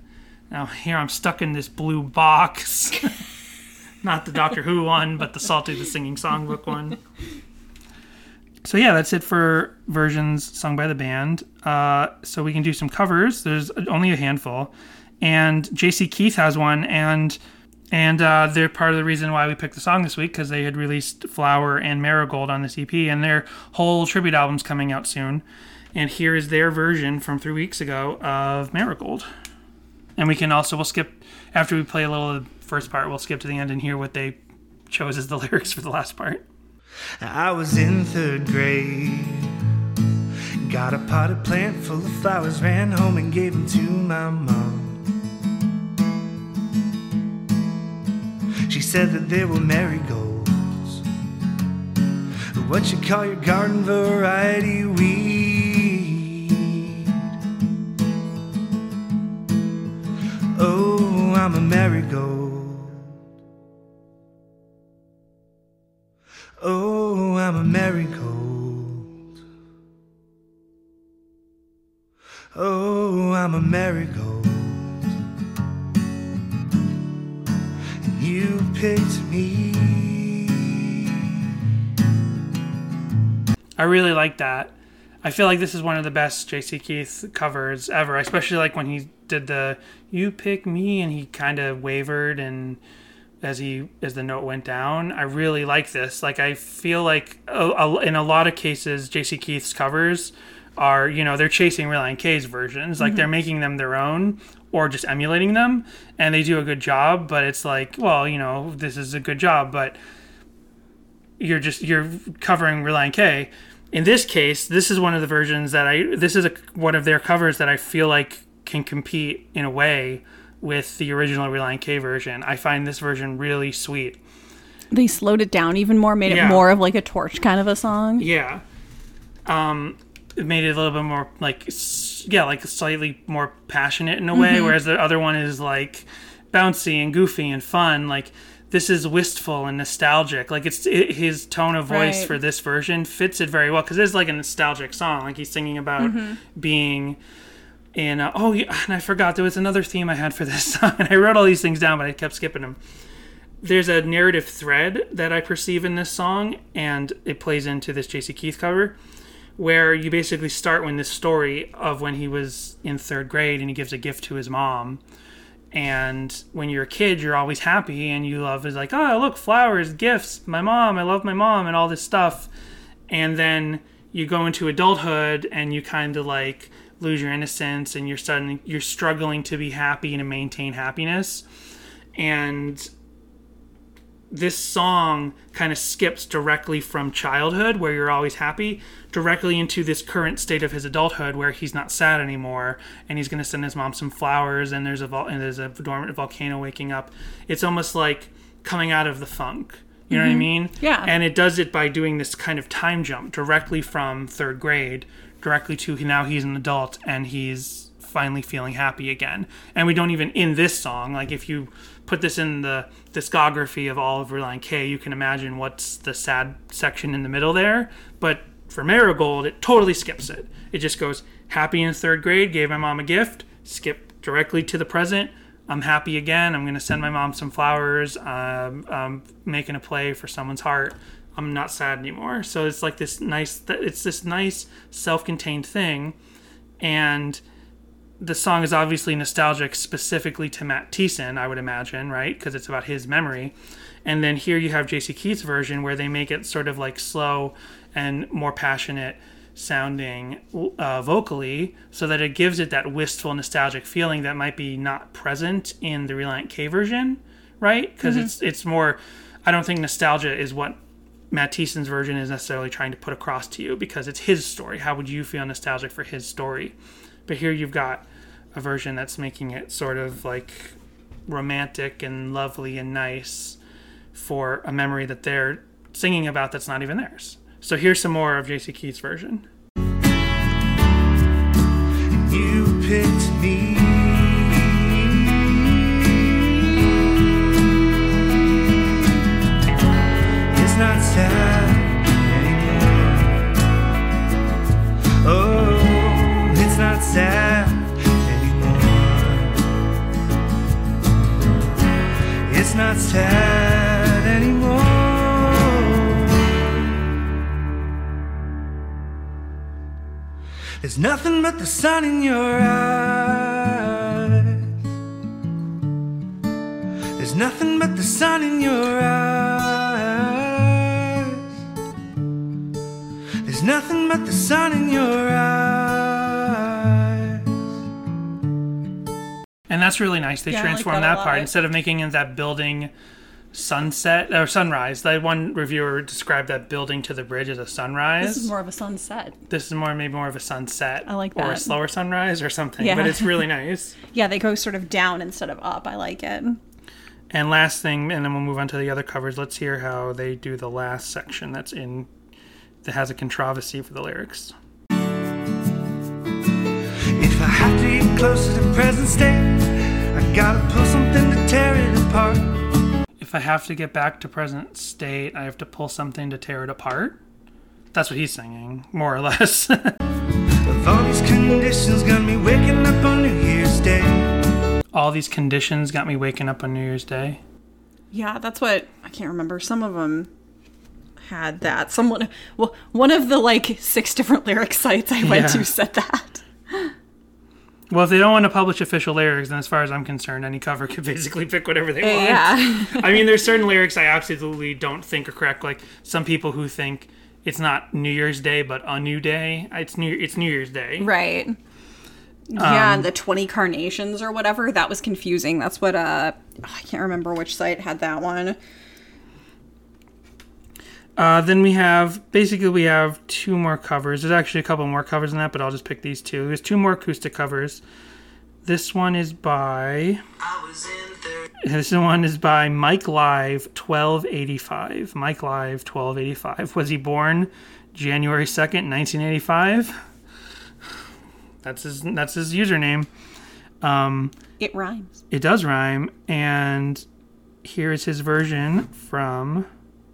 Now here I'm stuck in this blue box." Not the Doctor Who one, but the Salty the Singing Songbook one. So yeah, that's it for versions sung by the band. Uh, so we can do some covers. There's only a handful, and J.C. Keith has one, and and uh, they're part of the reason why we picked the song this week because they had released Flower and Marigold on this EP, and their whole tribute album's coming out soon. And here is their version from three weeks ago of Marigold. And we can also we'll skip after we play a little of the first part. We'll skip to the end and hear what they chose as the lyrics for the last part. I was in third grade. Got a potted plant full of flowers, ran home and gave them to my mom. She said that they were marigolds. What you call your garden variety weed. Oh, I'm a marigold. Oh, I'm a marigold. Oh, I'm a marigold. And you picked me. I really like that. I feel like this is one of the best JC Keith covers ever, especially like when he did the "You Pick Me" and he kind of wavered and as he as the note went down. I really like this. Like I feel like a, a, in a lot of cases, JC Keith's covers are you know they're chasing Relient K's versions, like they're mm-hmm. making them their own or just emulating them, and they do a good job. But it's like, well, you know, this is a good job, but you're just you're covering Relient K. In this case, this is one of the versions that I this is a, one of their covers that I feel like can compete in a way with the original Relient K version. I find this version really sweet. They slowed it down even more, made Yeah. it more of like a torch kind of a song. Yeah. Um it made it a little bit more like yeah, like slightly more passionate in a way Mhm. whereas the other one is like bouncy and goofy and fun like this is wistful and nostalgic. Like it's it, his tone of voice Right. for this version fits it very well because it's like a nostalgic song. Like he's singing about Mhm. being in. Uh, oh, yeah, and I forgot there was another theme I had for this song, and I wrote all these things down, but I kept skipping them. There's a narrative thread that I perceive in this song, and it plays into this J.C. Keith cover, where you basically start when this story of when he was in third grade and he gives a gift to his mom. And when you're a kid, you're always happy and you love is like, oh, look, flowers, gifts, my mom, I love my mom, and all this stuff. And then you go into adulthood and you kind of like lose your innocence and you're starting, you're struggling to be happy and to maintain happiness. And this song kind of skips directly from childhood where you're always happy directly into this current state of his adulthood where he's not sad anymore and he's going to send his mom some flowers and there's a vol- and there's a dormant volcano waking up. It's almost like coming out of the funk you know what i Mhm. mean Yeah. and it does it by doing this kind of time jump directly from third grade directly to now he's an adult and he's finally feeling happy again. And we don't even in this song, like if you put this in the discography of all of Relient K, you can imagine what's the sad section in the middle there. But for Marigold, it totally skips it. It just goes happy in third grade, gave my mom a gift, skip directly to the present. I'm happy again. I'm going to send my mom some flowers. Um, I'm making a play for someone's heart. I'm not sad anymore. So it's like this nice, it's this nice self-contained thing. And the song is obviously nostalgic specifically to Matt Thiessen, I would imagine, right? Because it's about his memory. And then here you have JC Keith's version where they make it sort of like slow and more passionate sounding uh, vocally so that it gives it that wistful nostalgic feeling that might be not present in the Relient K version, right? Because Mhm. it's it's more I don't think nostalgia is what Matt Thiessen's version is necessarily trying to put across to you because it's his story. How would you feel nostalgic for his story? But here you've got a version that's making it sort of like romantic and lovely and nice for a memory that they're singing about that's not even theirs. So here's some more of JC Keith's version. You picked me. It's not sad anymore. Oh, it's not sad anymore. It's not sad There's nothing but the sun in your eyes. There's nothing but the sun in your eyes. There's nothing but the sun in your eyes. And that's really nice. They Yeah, I like transformed that a that, part instead of making it that building sunset or sunrise. That one reviewer described that building to the bridge as a sunrise. This is more of a sunset. This is more maybe more of a sunset. I like that. Or a slower sunrise or something. Yeah. But it's really nice. Yeah, they go sort of down instead of up. I like it. And last thing, and then we'll move on to the other covers. Let's hear how they do the last section that's in that has a controversy for the lyrics. If I have to get closer to present state, I gotta pull something to tear it apart. If I have to get back to present state, I have to pull something to tear it apart. That's what he's singing, more or less. Of all these conditions got me waking up on New Year's Day. All these conditions got me waking up on New Year's Day. Yeah, that's what I can't remember. Some of them had that. Someone, well, one of the like six different lyric sites I went Yeah. to said that. Well, if they don't want to publish official lyrics, then as far as I'm concerned, any cover could basically pick whatever they want. Yeah. I mean, there's certain lyrics I absolutely don't think are correct. Like some people who think it's not New Year's Day but a new day. It's New it's New Year's Day. Right. Yeah, Um, and the 20 carnations or whatever, that was confusing. That's what uh I can't remember which site had that one. Uh, then we have basically we have two more covers. There's actually a couple more covers than that, but I'll just pick these two. There's two more acoustic covers. This one is by. This one is by Mike Live 1285. Mike Live 1285. Was he born January 2nd, 1985? That's his that's his username. Um, It rhymes. it does rhyme, and here is his version from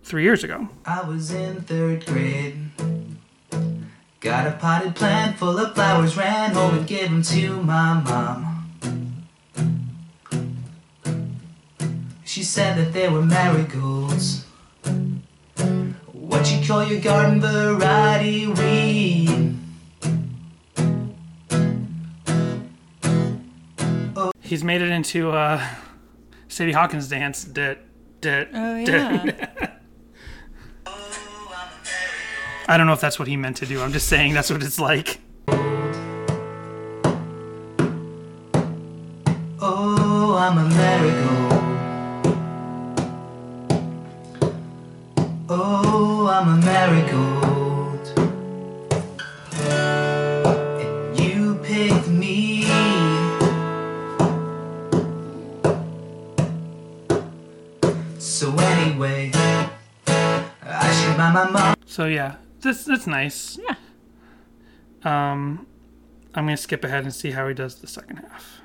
three years ago. I was in third grade. Got a potted plant full of flowers, ran home and gave them to my mom. She said that they were marigolds. What you call your garden variety weed? He's made it into uh, Sadie Hawkins dance. Dit, dit, Oh, dit. yeah. I don't know if that's what he meant to do. I'm just saying that's what it's like. Oh, I'm a marigold. Oh, I'm a marigold. And you picked me. So anyway, I should buy my mom. So yeah, that's that's nice. Yeah. Um, I'm gonna skip ahead and see how he does the second half.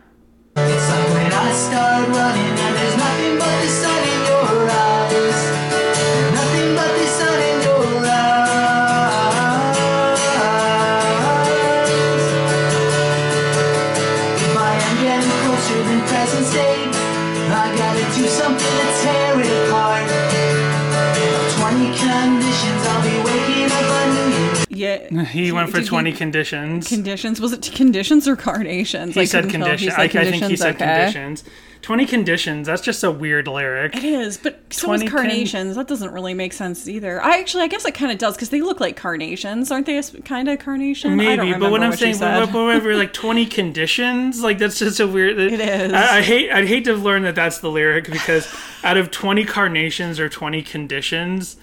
He went for Did he- 20 conditions. Conditions. Was it conditions or carnations? he I said conditions. I, I think he said okay. conditions. 20 conditions. That's just a weird lyric. It is, but so is 20 con- carnations. that doesn't really make sense either. I actually, I guess it kind of does because they look like carnations, aren't they? Kind of carnation. Maybe, but what I'm saying, but, whatever, like 20 conditions, like that's just a weird. It is. I, I hate. I'd hate to learn that that's the lyric because out of 20 carnations or 20 conditions,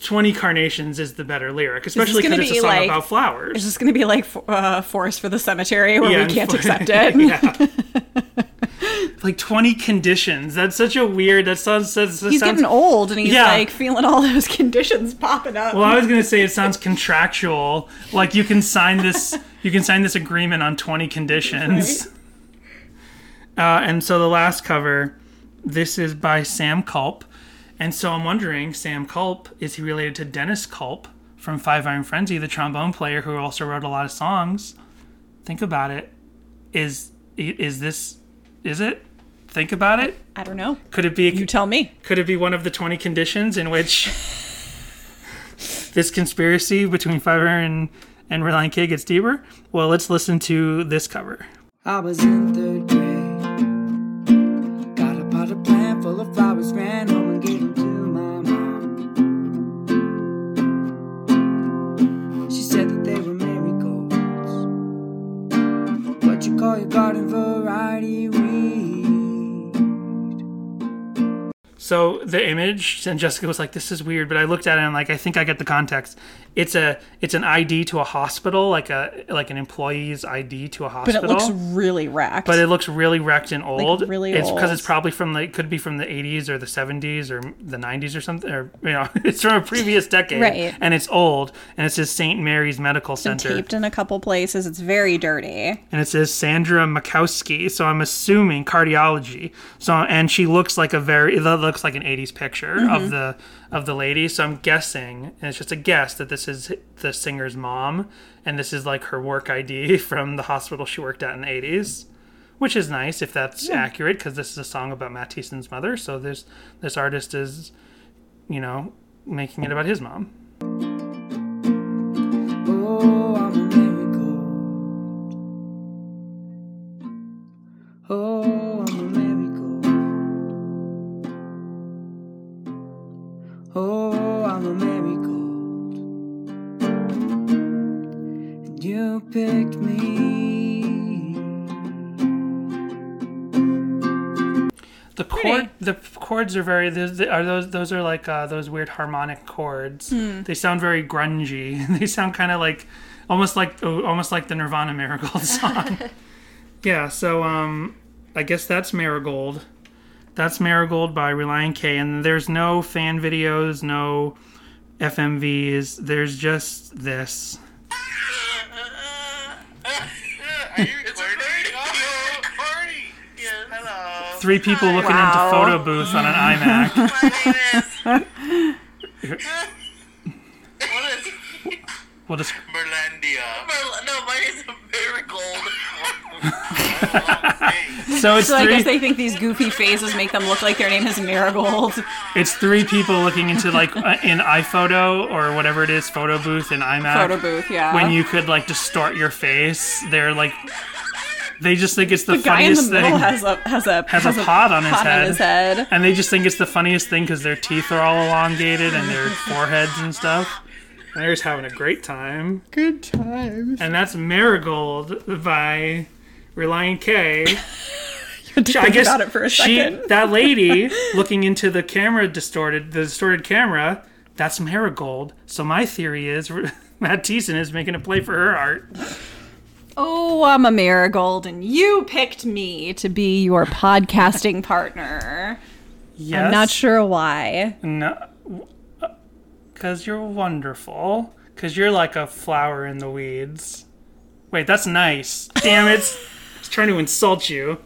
20 carnations is the better lyric, especially because it's a song like- about flowers. Is this going to be like uh, Forest for the Cemetery where Yeah, we can't accept it? like 20 conditions. That's such a weird. That sounds. That, that He's sounds, getting old and he's Yeah. like feeling all those conditions popping up. Well, I was gonna say it sounds contractual. Like you can sign this, you can sign this agreement on twenty conditions. Uh, and so the last cover, this is by Sam Culp, and so I'm wondering, Sam Culp is he related to Dennis Culp from Five Iron Frenzy, the trombone player who also wrote a lot of songs? Think about it. Is is this? Is it? Think about it. I don't know. Could it be? You tell me. Could it be one of the 20 conditions in which this conspiracy between Fiverr and, and Relient K gets deeper? Well, let's listen to this cover. I was in third grade. The image, and Jessica was like, "This is weird," but I looked at it and I'm like, I think I get the context. It's a it's an ID to a hospital, like a like an employee's ID to a hospital. But it looks really wrecked. But it looks really wrecked and old. Like really it's because it's probably from the it could be from the 80s or the 70s or the 90s or something or you know it's from a previous decade Right. and it's old and it says St. Mary's Medical been Center taped in a couple places. It's very dirty. and it says Sandra Makowski. So I'm assuming cardiology. So and she looks like a very it looks like an 80s picture Mhm. of the of the lady. So I'm guessing, and it's just a guess that this is the singer's mom, and this is like her work ID from the hospital she worked at in the 80s. Which is nice if that's Yeah. accurate, because this is a song about Matt Thiessen's mother. So this this artist is, you know, making it about his mom. Chords are very. those- Are those those are like uh, those weird harmonic chords? Hmm. They sound very grungy. They sound kind of like, almost like oh, almost like the Nirvana Marigold song. yeah. So um, I guess that's Marigold. That's Marigold by Relient K, and there's no fan videos, no FMVs. There's just this. Three people looking Wow. into photo booth on an iMac. We'll just no, my name's Marigold. So it's so I guess they think these goofy faces make them look like their name is Marigold. It's three people looking into like uh, in iPhoto or whatever it is, photo booth in iMac. Photo booth, yeah. When you could like distort your face, they're like, they just think it's the, The guy in the funniest thing. has a has a has, a pot on his pot head, on his head. and they just think it's the funniest thing because their teeth are all elongated and their foreheads and stuff. And they're just having a great time. Good times. And that's Marigold by Relient K. to She- about it for a she, second. that lady looking into the camera distorted, the distorted camera, that's Marigold. So my theory is Matt Thiessen is making a play for her art. Oh, I'm a marigold, and you picked me to be your podcasting partner. Yes. I'm not sure why. No, because uh, you're wonderful. Because you're like a flower in the weeds. Wait, that's nice. Damn it! I was trying to insult you.